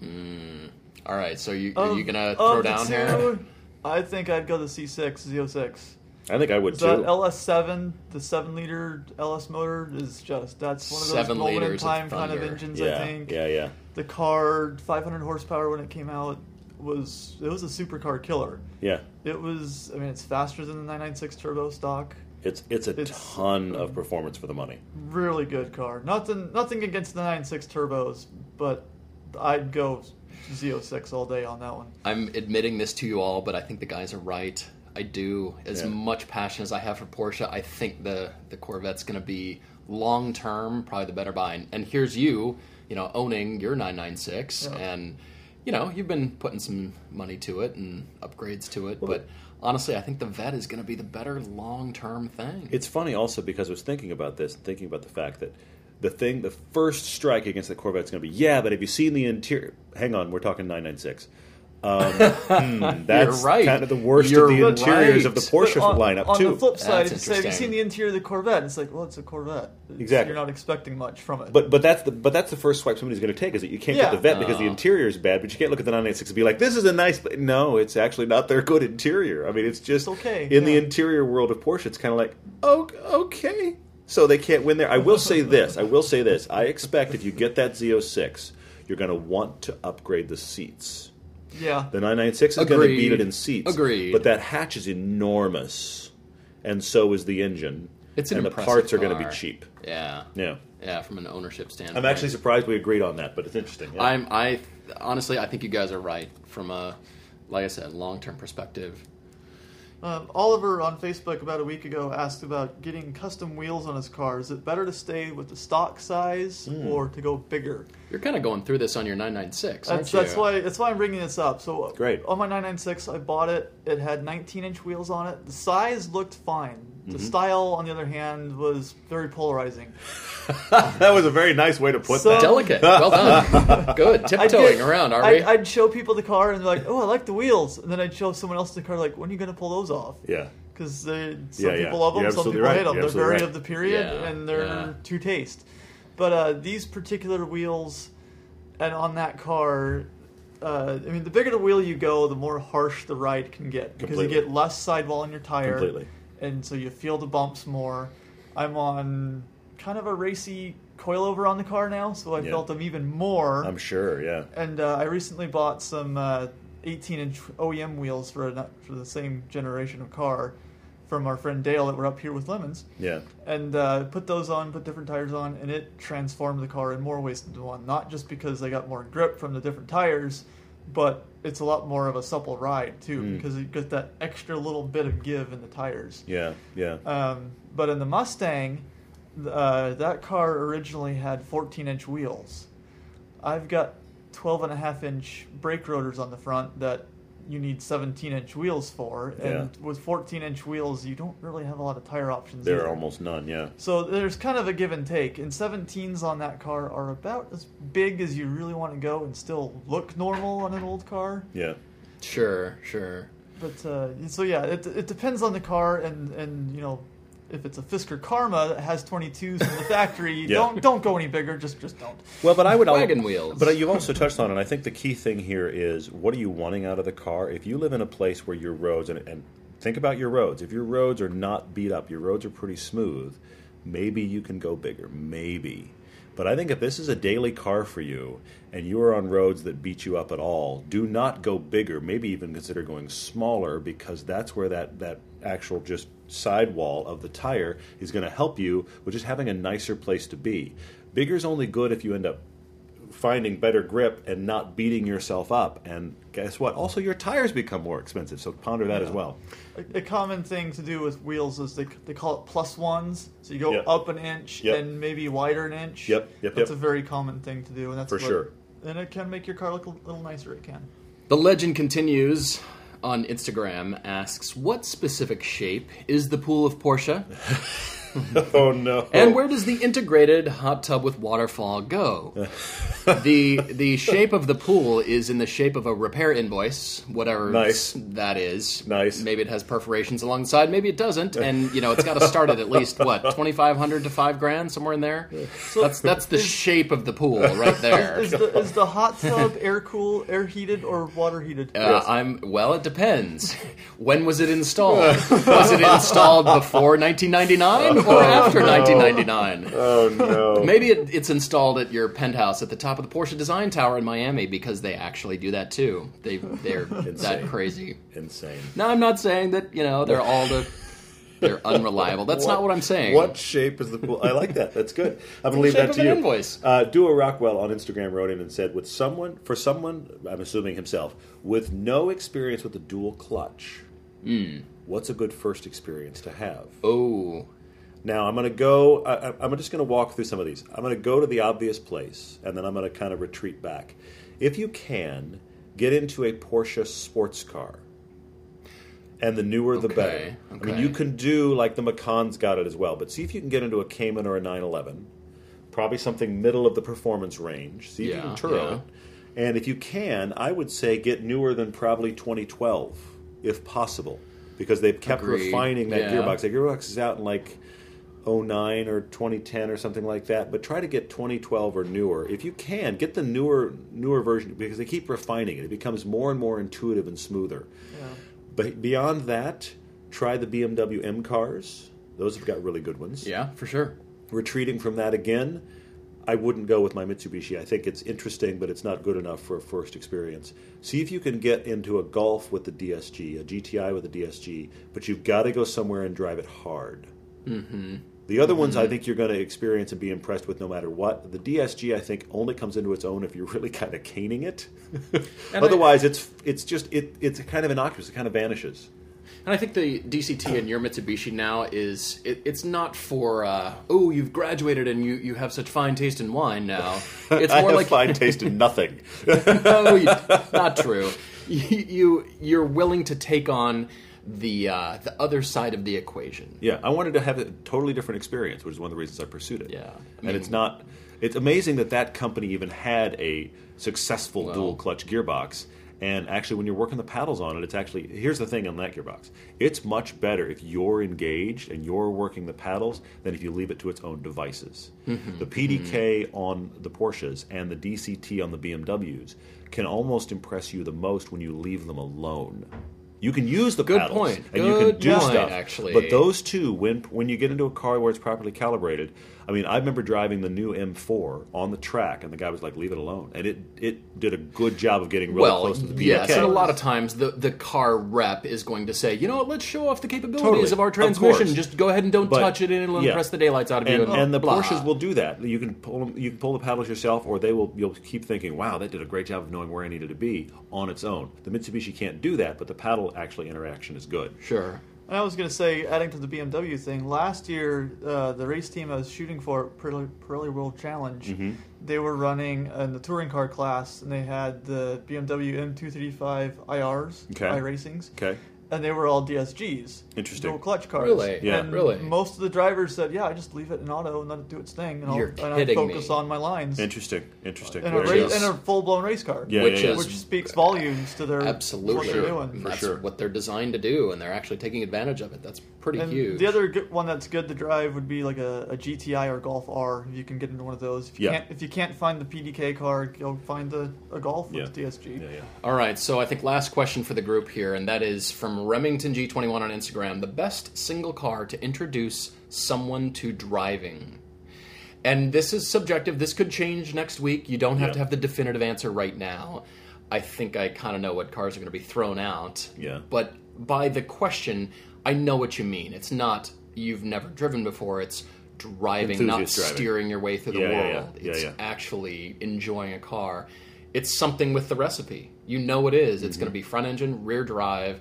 Mm.
All right, so you, are
Of-
you gonna throw
the
down
two,
here?
I think I'd go the C6 Z06.
I think I would
Is
too.
that LS7, the seven liter LS motor, is just that's one of those
Seven
moment in
liters of
time kind of engines.
yeah,
I think
yeah, yeah.
the car 500 horsepower when it came out was it was a supercar killer.
Yeah.
It was I mean it's faster than the 996 turbo stock.
It's it's a
It's-
ton of performance for the money.
Really good car. Nothing nothing against the 996 turbos, but I'd go Z06 all day on that one.
I'm admitting this to you all, but I think the guys are right. I do. As
Yeah.
much passion as I have for Porsche, I think the the Corvette's going to be long term probably the better buy. And, and here's you, you know, owning your 996,
Yeah.
and you know you've been putting some money to it and upgrades to it. but honestly, I think the Vet is going to be the better long term thing.
It's funny also because I was thinking about this and thinking about the fact that the thing, the first strike against the Corvette is going to be, yeah, but have you seen the interior? Hang on, we're talking 996. Um, hmm, that's
right.
kind of the worst
You're
of the interiors of the. Porsche
But on,
lineup
on
too.
the flip side,
That's
if you say, have you seen the interior of the Corvette? It's like, well, it's a Corvette. It's-
Exactly.
You're not expecting much from it.
But but that's the but that's the first swipe somebody's going to take is that you can't
Yeah.
get the vet because the interior is bad, but you can't look at the 996 and be like, this is a nice. But no, it's actually not their good interior. I mean, it's just
It's okay,
in the interior world of Porsche. It's kind of like, oh, okay. So they can't win there. I will say this. I will say this. I expect if you get that Z06, you're going to want to upgrade the seats.
Yeah.
The 996 is going to beat it in seats.
Agreed.
But that hatch is enormous, and so is the engine.
It's an
and the parts are going to be cheap.
yeah,
Yeah.
yeah. From an ownership standpoint,
I'm actually surprised we agreed on that, but it's interesting. Yeah.
I'm I honestly I think you guys are right from a like I said long term perspective.
Um, Oliver on Facebook about a week ago asked about getting custom wheels on his car. Is it better to stay with the stock size
Hmm.
or to go bigger?
You're kind of going through this on your 996, aren't
That's,
you?
that's why that's why I'm bringing this up. So
Great.
on my 996, I bought it. It had 19 inch wheels on it. The size looked fine. The
Mm-hmm.
style, on the other hand, was very polarizing.
that was a very nice way to put
So-
that.
Delicate. Well done. Good. Tiptoeing
get-
around, are
I'd,
we?
I'd show people the car and they're like, "Oh, I like the wheels," and then I'd show someone else the car like, "When are you going to pull those off?"
Yeah.
because some
Yeah, yeah.
people love them,
You're
some people
right.
hate them.
You're
They're very
right.
of the period,
Yeah,
and they're
yeah.
to taste. But uh, these particular wheels, and on that car, uh, I mean, the bigger the wheel you go, the more harsh the ride can get because
Completely.
you get less sidewall in your tire,
Completely.
And so you feel the bumps more. I'm on kind of a racy coilover on the car now, so I
Yeah.
felt them even more.
I'm sure, yeah.
And uh, I recently bought some uh, 18-inch OEM wheels for a, for the same generation of car from our friend Dale that were up here with Lemons,
Yeah.
and uh, put those on, put different tires on, and it transformed the car in more ways than one. Not just because I got more grip from the different tires, but it's a lot more of a supple ride too, because you get that extra little bit of give in the tires.
Yeah, yeah.
Um, but in the Mustang, uh, that car originally had 14 inch wheels. I've got 12 and a half inch brake rotors on the front that you need 17 inch wheels for. And with 14 inch wheels, you don't really have a lot of tire options.
there
either.
are almost none, yeah.
So there's kind of a give and take. And 17s on that car are about as big as you really want to go and still look normal on an old car.
Yeah.
Sure, sure.
But uh, so yeah, it, it depends on the car and and you know if it's a Fisker Karma that has 22s from the factory,
Yeah.
don't don't go any bigger. Just just don't.
Well, but I would
Wagon wheels.
But you've also touched on, it, and I think the key thing here is what are you wanting out of the car? If you live in a place where your roads and, and think about your roads. If your roads are not beat up, your roads are pretty smooth. maybe you can go bigger. Maybe. But I think if this is a daily car for you and you are on roads that beat you up at all, do not go bigger. Maybe even consider going smaller because that's where that, that actual just sidewall of the tire is going to help you with just having a nicer place to be. Bigger is only good if you end up finding better grip and not beating yourself up. And guess what? Also, your tires become more expensive. So ponder that as well.
A, a common thing to do with wheels is they, they call it plus ones. So you go
Yep.
up an inch
Yep.
and maybe wider an inch.
Yep, yep,
That's
yep.
a very common thing to do, and that's
For
what-
sure.
And it can make your car look a little nicer. It can.
The legend continues on Instagram asks, What specific shape is the pool of Porsche?
oh no!
And where does the integrated hot tub with waterfall go? the the shape of the pool is in the shape of a repair invoice, whatever
Nice.
that is.
Nice.
Maybe it has perforations along the side, maybe it doesn't, and you know it's got to start at at least what twenty five hundred to five grand somewhere in there. So that's that's the shape of the pool right there.
Is the, is the hot tub air cool, air heated, or water heated?
Uh, I'm well. It depends. When was it installed? was it installed before 1999 or after 1999?
Oh no!
Maybe it, it's installed at your penthouse at the top of the Porsche Design Tower in Miami because they actually do that too. They they're that crazy.
Insane.
Now I'm not saying that you know they're all the they're unreliable. That's not what I'm saying.
What shape is the pool? I like that. That's good. I'm gonna leave
shape
that to you.
invoice.
Uh, Duo Rockwell on Instagram wrote in and said, "With someone, for someone, I'm assuming himself, with no experience with the dual clutch,
Hmm.
what's a good first experience to have?"
Oh,
Now I'm going to go. I, I'm just going to walk through some of these. I'm going to go to the obvious place, and then I'm going to kind of retreat back. If you can, get into a Porsche sports car, and the newer the
Okay,
better. I mean, you can do like the Macan's got it as well, but see if you can get into a Cayman or a 911. Probably something middle of the performance range. See if you can Turo
yeah.
it. And if you can, I would say get newer than probably 2012, if possible, because they've kept
Agreed,
refining that
yeah.
gearbox. That gearbox is out in like 09 or 2010 or something like that. But try to get 2012 or newer. If you can, get the newer newer version because they keep refining it. It becomes more and more intuitive and smoother. But beyond that, try the BMW M cars. Those have got really good ones.
yeah, for sure.
Retreating from that again, I wouldn't go with my Mitsubishi. I think it's interesting, but it's not good enough for a first experience. See if you can get into a Golf with the DSG, a GTI with a DSG, but you've got to go somewhere and drive it hard. Mm-hmm. The other ones I think you're going to experience and be impressed with no matter what. The DSG I think only comes into its own if you're really kind of caning it. Otherwise, it's it's just it it's kind of innocuous. It kind of vanishes.
And I think the DCT in your Mitsubishi now is it, it's not for uh, oh you've graduated and you, you have such fine taste in wine now. It's
I
more
have
like
fine taste in nothing.
no, you, not true. You, you you're willing to take on the uh, the other side of the equation.
Yeah, I wanted to have a totally different experience, which is one of the reasons I pursued it.
Yeah.
and it's not. It's amazing that that company even had a successful
Well-
dual clutch gearbox. And actually, when you're working the paddles on it, it's actually here's the thing on that gearbox. It's much better if you're engaged and you're working the paddles than if you leave it to its own devices.
Mm-hmm.
The PDK on the Porsches and the DCT on the BMWs can almost impress you the most when you leave them alone. You can use the
Good
paddles
point.
and you can do
point,
stuff,
actually.
but those two, when when you get into a car where it's properly calibrated, I mean, I remember driving the new M4 on the track, and the guy was like, "Leave it alone," and it it did a good job of getting really
well,
close to the PDK.
yes, and a lot of times the, the car rep is going to say, you know what, let's show off the capabilities
Totally.
of our transmission.
course.
Just go ahead and don't
But-
touch it, and it'll
yeah.
impress the daylights out of
and,
you. And,
and the
blah.
Porsches will do that. You can pull them, you can pull the paddles yourself, or they will. You'll keep thinking, "Wow, that did a great job of knowing where I needed to be on its own." The Mitsubishi can't do that, but the paddle actually interaction is good.
Sure.
And I was going to say, adding to the BMW thing, last year uh, the race team I was shooting for, Pirelli, Pirelli World Challenge,
Mm-hmm.
they were running in the touring car class, and they had the BMW M235 IRs,
Okay.
iRacings,
Okay.
And they were all DSGs,
Interesting.
dual clutch cars.
Really?
Yeah.
And
Really?
Most of the drivers said, "Yeah, I just leave it in auto and let it do its thing, and I'll,
You're
and I
kidding
focus
me.
on my lines."
Interesting. Interesting.
in a,
Which
race,
is-
a full-blown race car,
Yeah,
Which
yeah, yeah.
is-
which speaks volumes to their
Absolutely.
what they're doing.
That's
sure.
what they're designed to do, and they're actually taking advantage of it. That's pretty
And
huge.
the other good one that's good to drive would be like a, a GTI or Golf R. If you can get into one of those. If you
Yeah.
can't, if you can't find the PDK car, go find a, a Golf
Yeah.
with DSG.
Yeah, yeah.
All right, so I think last question for the group here, and that is from Remington G21 on Instagram, the best single car to introduce someone to driving. And this is subjective. This could change next week. You don't have
Yeah.
to have the definitive answer right now. I think I kind of know what cars are going to be thrown out.
Yeah.
But by the question, I know what you mean. It's not you've never driven before. It's driving, not
driving.
steering your way through the
Yeah, yeah, yeah.
world.
Yeah,
it's
yeah.
actually enjoying a car. It's something with the recipe. You know it is.
Mm-hmm.
It's going to be front engine, rear drive,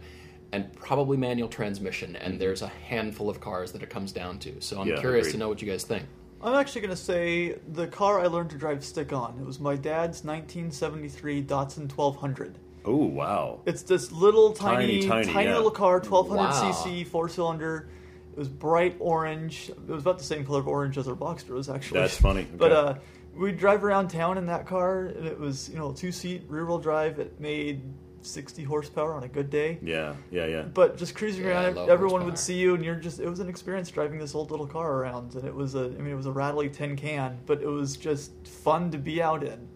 and probably manual transmission. And there's a handful of cars that it comes down to. So I'm
Mm-hmm. Yeah,
curious
agreed.
to know what you guys think.
I'm actually going to say the car I learned to drive stick on. It was my dad's 1973 Datsun 1200.
Oh wow.
It's this little tiny,
Tiny, tiny, yeah.
little car, 1200
Wow.
cc, four cylinder. It was bright orange. It was about the same color of orange as our Boxster was actually.
That's funny.
But uh, we'd drive around town in that car, and it was you know two seat rear wheel drive. It made 60 horsepower on a good day.
Yeah, yeah, yeah.
But just cruising
Yeah,
around, everyone
horsepower.
would see you, and you're just—it was an experience driving this old little car around, and it was a—I mean, it was a rattly tin can, but it was just fun to be out in.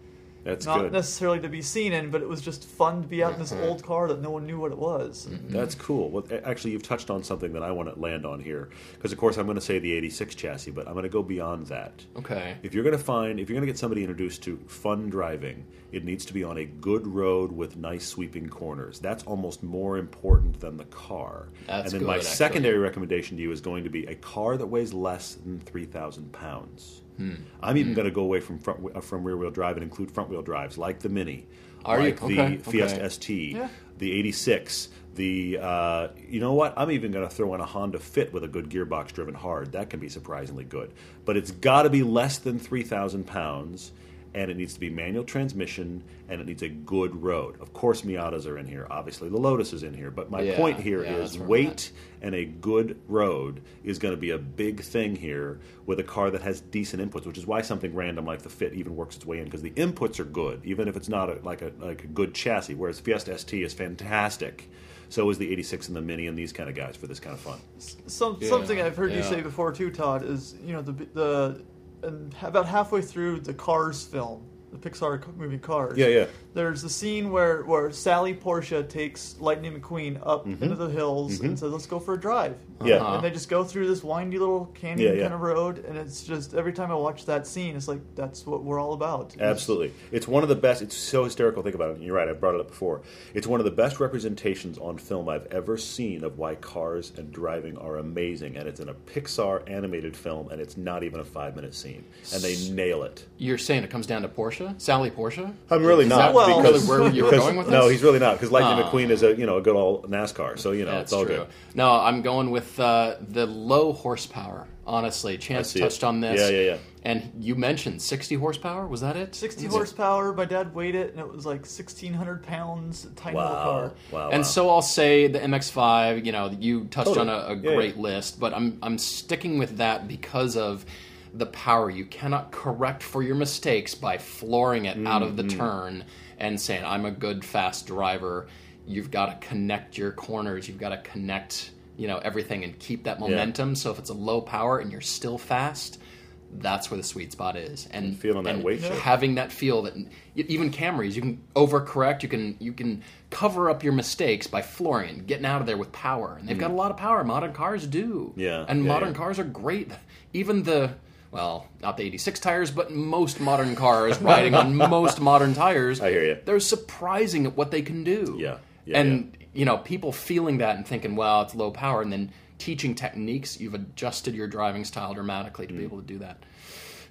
That's
Not
good.
necessarily to be seen in, but it was just fun to be out in this
Mm-hmm.
old car that no one knew what it was.
That's cool. Well, actually, you've touched on something that I want to land on here because, of course, I'm going to say the '86 chassis, but I'm going to go beyond that.
Okay.
If you're going to find, if you're going to get somebody introduced to fun driving, it needs to be on a good road with nice sweeping corners. That's almost more important than the car.
That's
and then
good,
my
actually.
secondary recommendation to you is going to be a car that weighs less than 3,000 pounds.
Hmm.
I'm even going to go away from front uh, from rear wheel drive and include front wheel drives like the Mini,
Are you?
like the
Okay,
Fiesta
okay.
ST,
Yeah.
the 86, the uh, you know what? I'm even going to throw in a Honda Fit with a good gearbox driven hard. That can be surprisingly good, but it's got to be less than 3,000 pounds. And it needs to be manual transmission, and it needs a good road. Of course, Miatas are in here. Obviously, the Lotus is in here. But my
Yeah,
point here
yeah,
is
that's where I'm
weight and a good road is going to be a big thing here with a car that has decent inputs, which is why something random like the Fit even works its way in because the inputs are good, even if it's not a, like a like a good chassis. Whereas Fiesta ST is fantastic. So is the 86 and the Mini and these kind of guys for this kind of fun.
Some
Yeah,
something I've heard you say before too, Todd, is you know the the and about halfway through the Cars film, the Pixar movie Cars.
Yeah, yeah.
There's a scene where where Sally Porsche takes Lightning McQueen up into the hills and says, "Let's go for a drive."
Mm-hmm. Yeah.
And they just go through this windy little canyon
Yeah, yeah.
kind of road, and it's just every time I watch that scene, it's like that's what we're all about.
Absolutely. It's one of the best. It's so hysterical. Think about it. You're right. I brought it up before. It's one of the best representations on film I've ever seen of why cars and driving are amazing. And it's in a Pixar animated film, and it's not even a five minute scene. And they nail it.
You're saying it comes down to Porsche, Sally Porsche.
I'm really
Is
not
that
Well-
because
really where you were going with
no,
this?
he's really not because Lightning
Oh.
McQueen is a you know a good old NASCAR. So you know
That's
it's all
true.
good.
No, I'm going with uh, the low horsepower. Honestly, Chance touched
it.
on this.
Yeah, yeah, yeah.
And you mentioned 60 horsepower. Was that it?
60
Was it?
horsepower. My dad weighed it, and it was like 1,600 pounds. Tiny little car.
wow.
And
wow.
so I'll say the MX-5. You know, you touched
Totally.
on a, a
Yeah,
great
yeah.
list, but I'm I'm sticking with that because of the power. You cannot correct for your mistakes by flooring it out of the
Mm-hmm.
turn and saying I'm a good fast driver. You've got to connect your corners. You've got to connect, you know, everything and keep that momentum. So if it's a low power and you're still fast, that's where the sweet spot is. And
feeling that
and
weight shift.
having that feel that even Camrys, you can overcorrect, you can you can cover up your mistakes by flooring getting out of there with power. And they've got a lot of power. Modern cars do.
Mm. Yeah,
And
yeah,
modern
yeah.
cars are great. Even the well, not the 86 tires, but most modern cars riding on most modern tires.
I hear ya.
They're surprising at what they can do.
Yeah, yeah,
and you know, people feeling that and thinking, well, it's low power, and then teaching techniques, you've adjusted your driving style dramatically to
Mm.
be able to do that.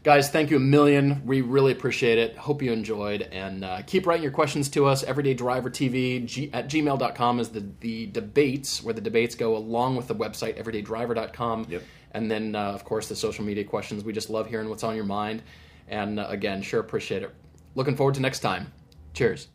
Guys, thank you a million. We really appreciate it. Hope you enjoyed. And uh, keep writing your questions to us. EverydayDriverTV g- at gmail.com is the, the debates, where the debates go along with the website, everydaydriver.com.
Yep.
And then, uh, of course, the social media questions. We just love hearing what's on your mind. And uh, again, sure appreciate it. Looking forward to next time. Cheers.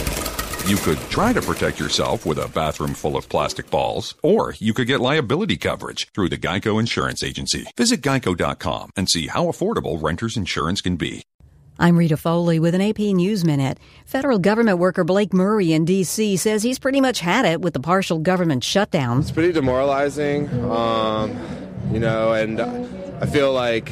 You could try to protect yourself with a bathroom full of plastic balls, or you could get liability coverage through the Geico Insurance Agency. Visit geico.com and see how affordable renter's insurance can be.
I'm Rita Foley with an AP News Minute. Federal government worker Blake Murray in D.C. says he's pretty much had it with the partial government shutdown.
It's pretty demoralizing, um, you know, and I feel like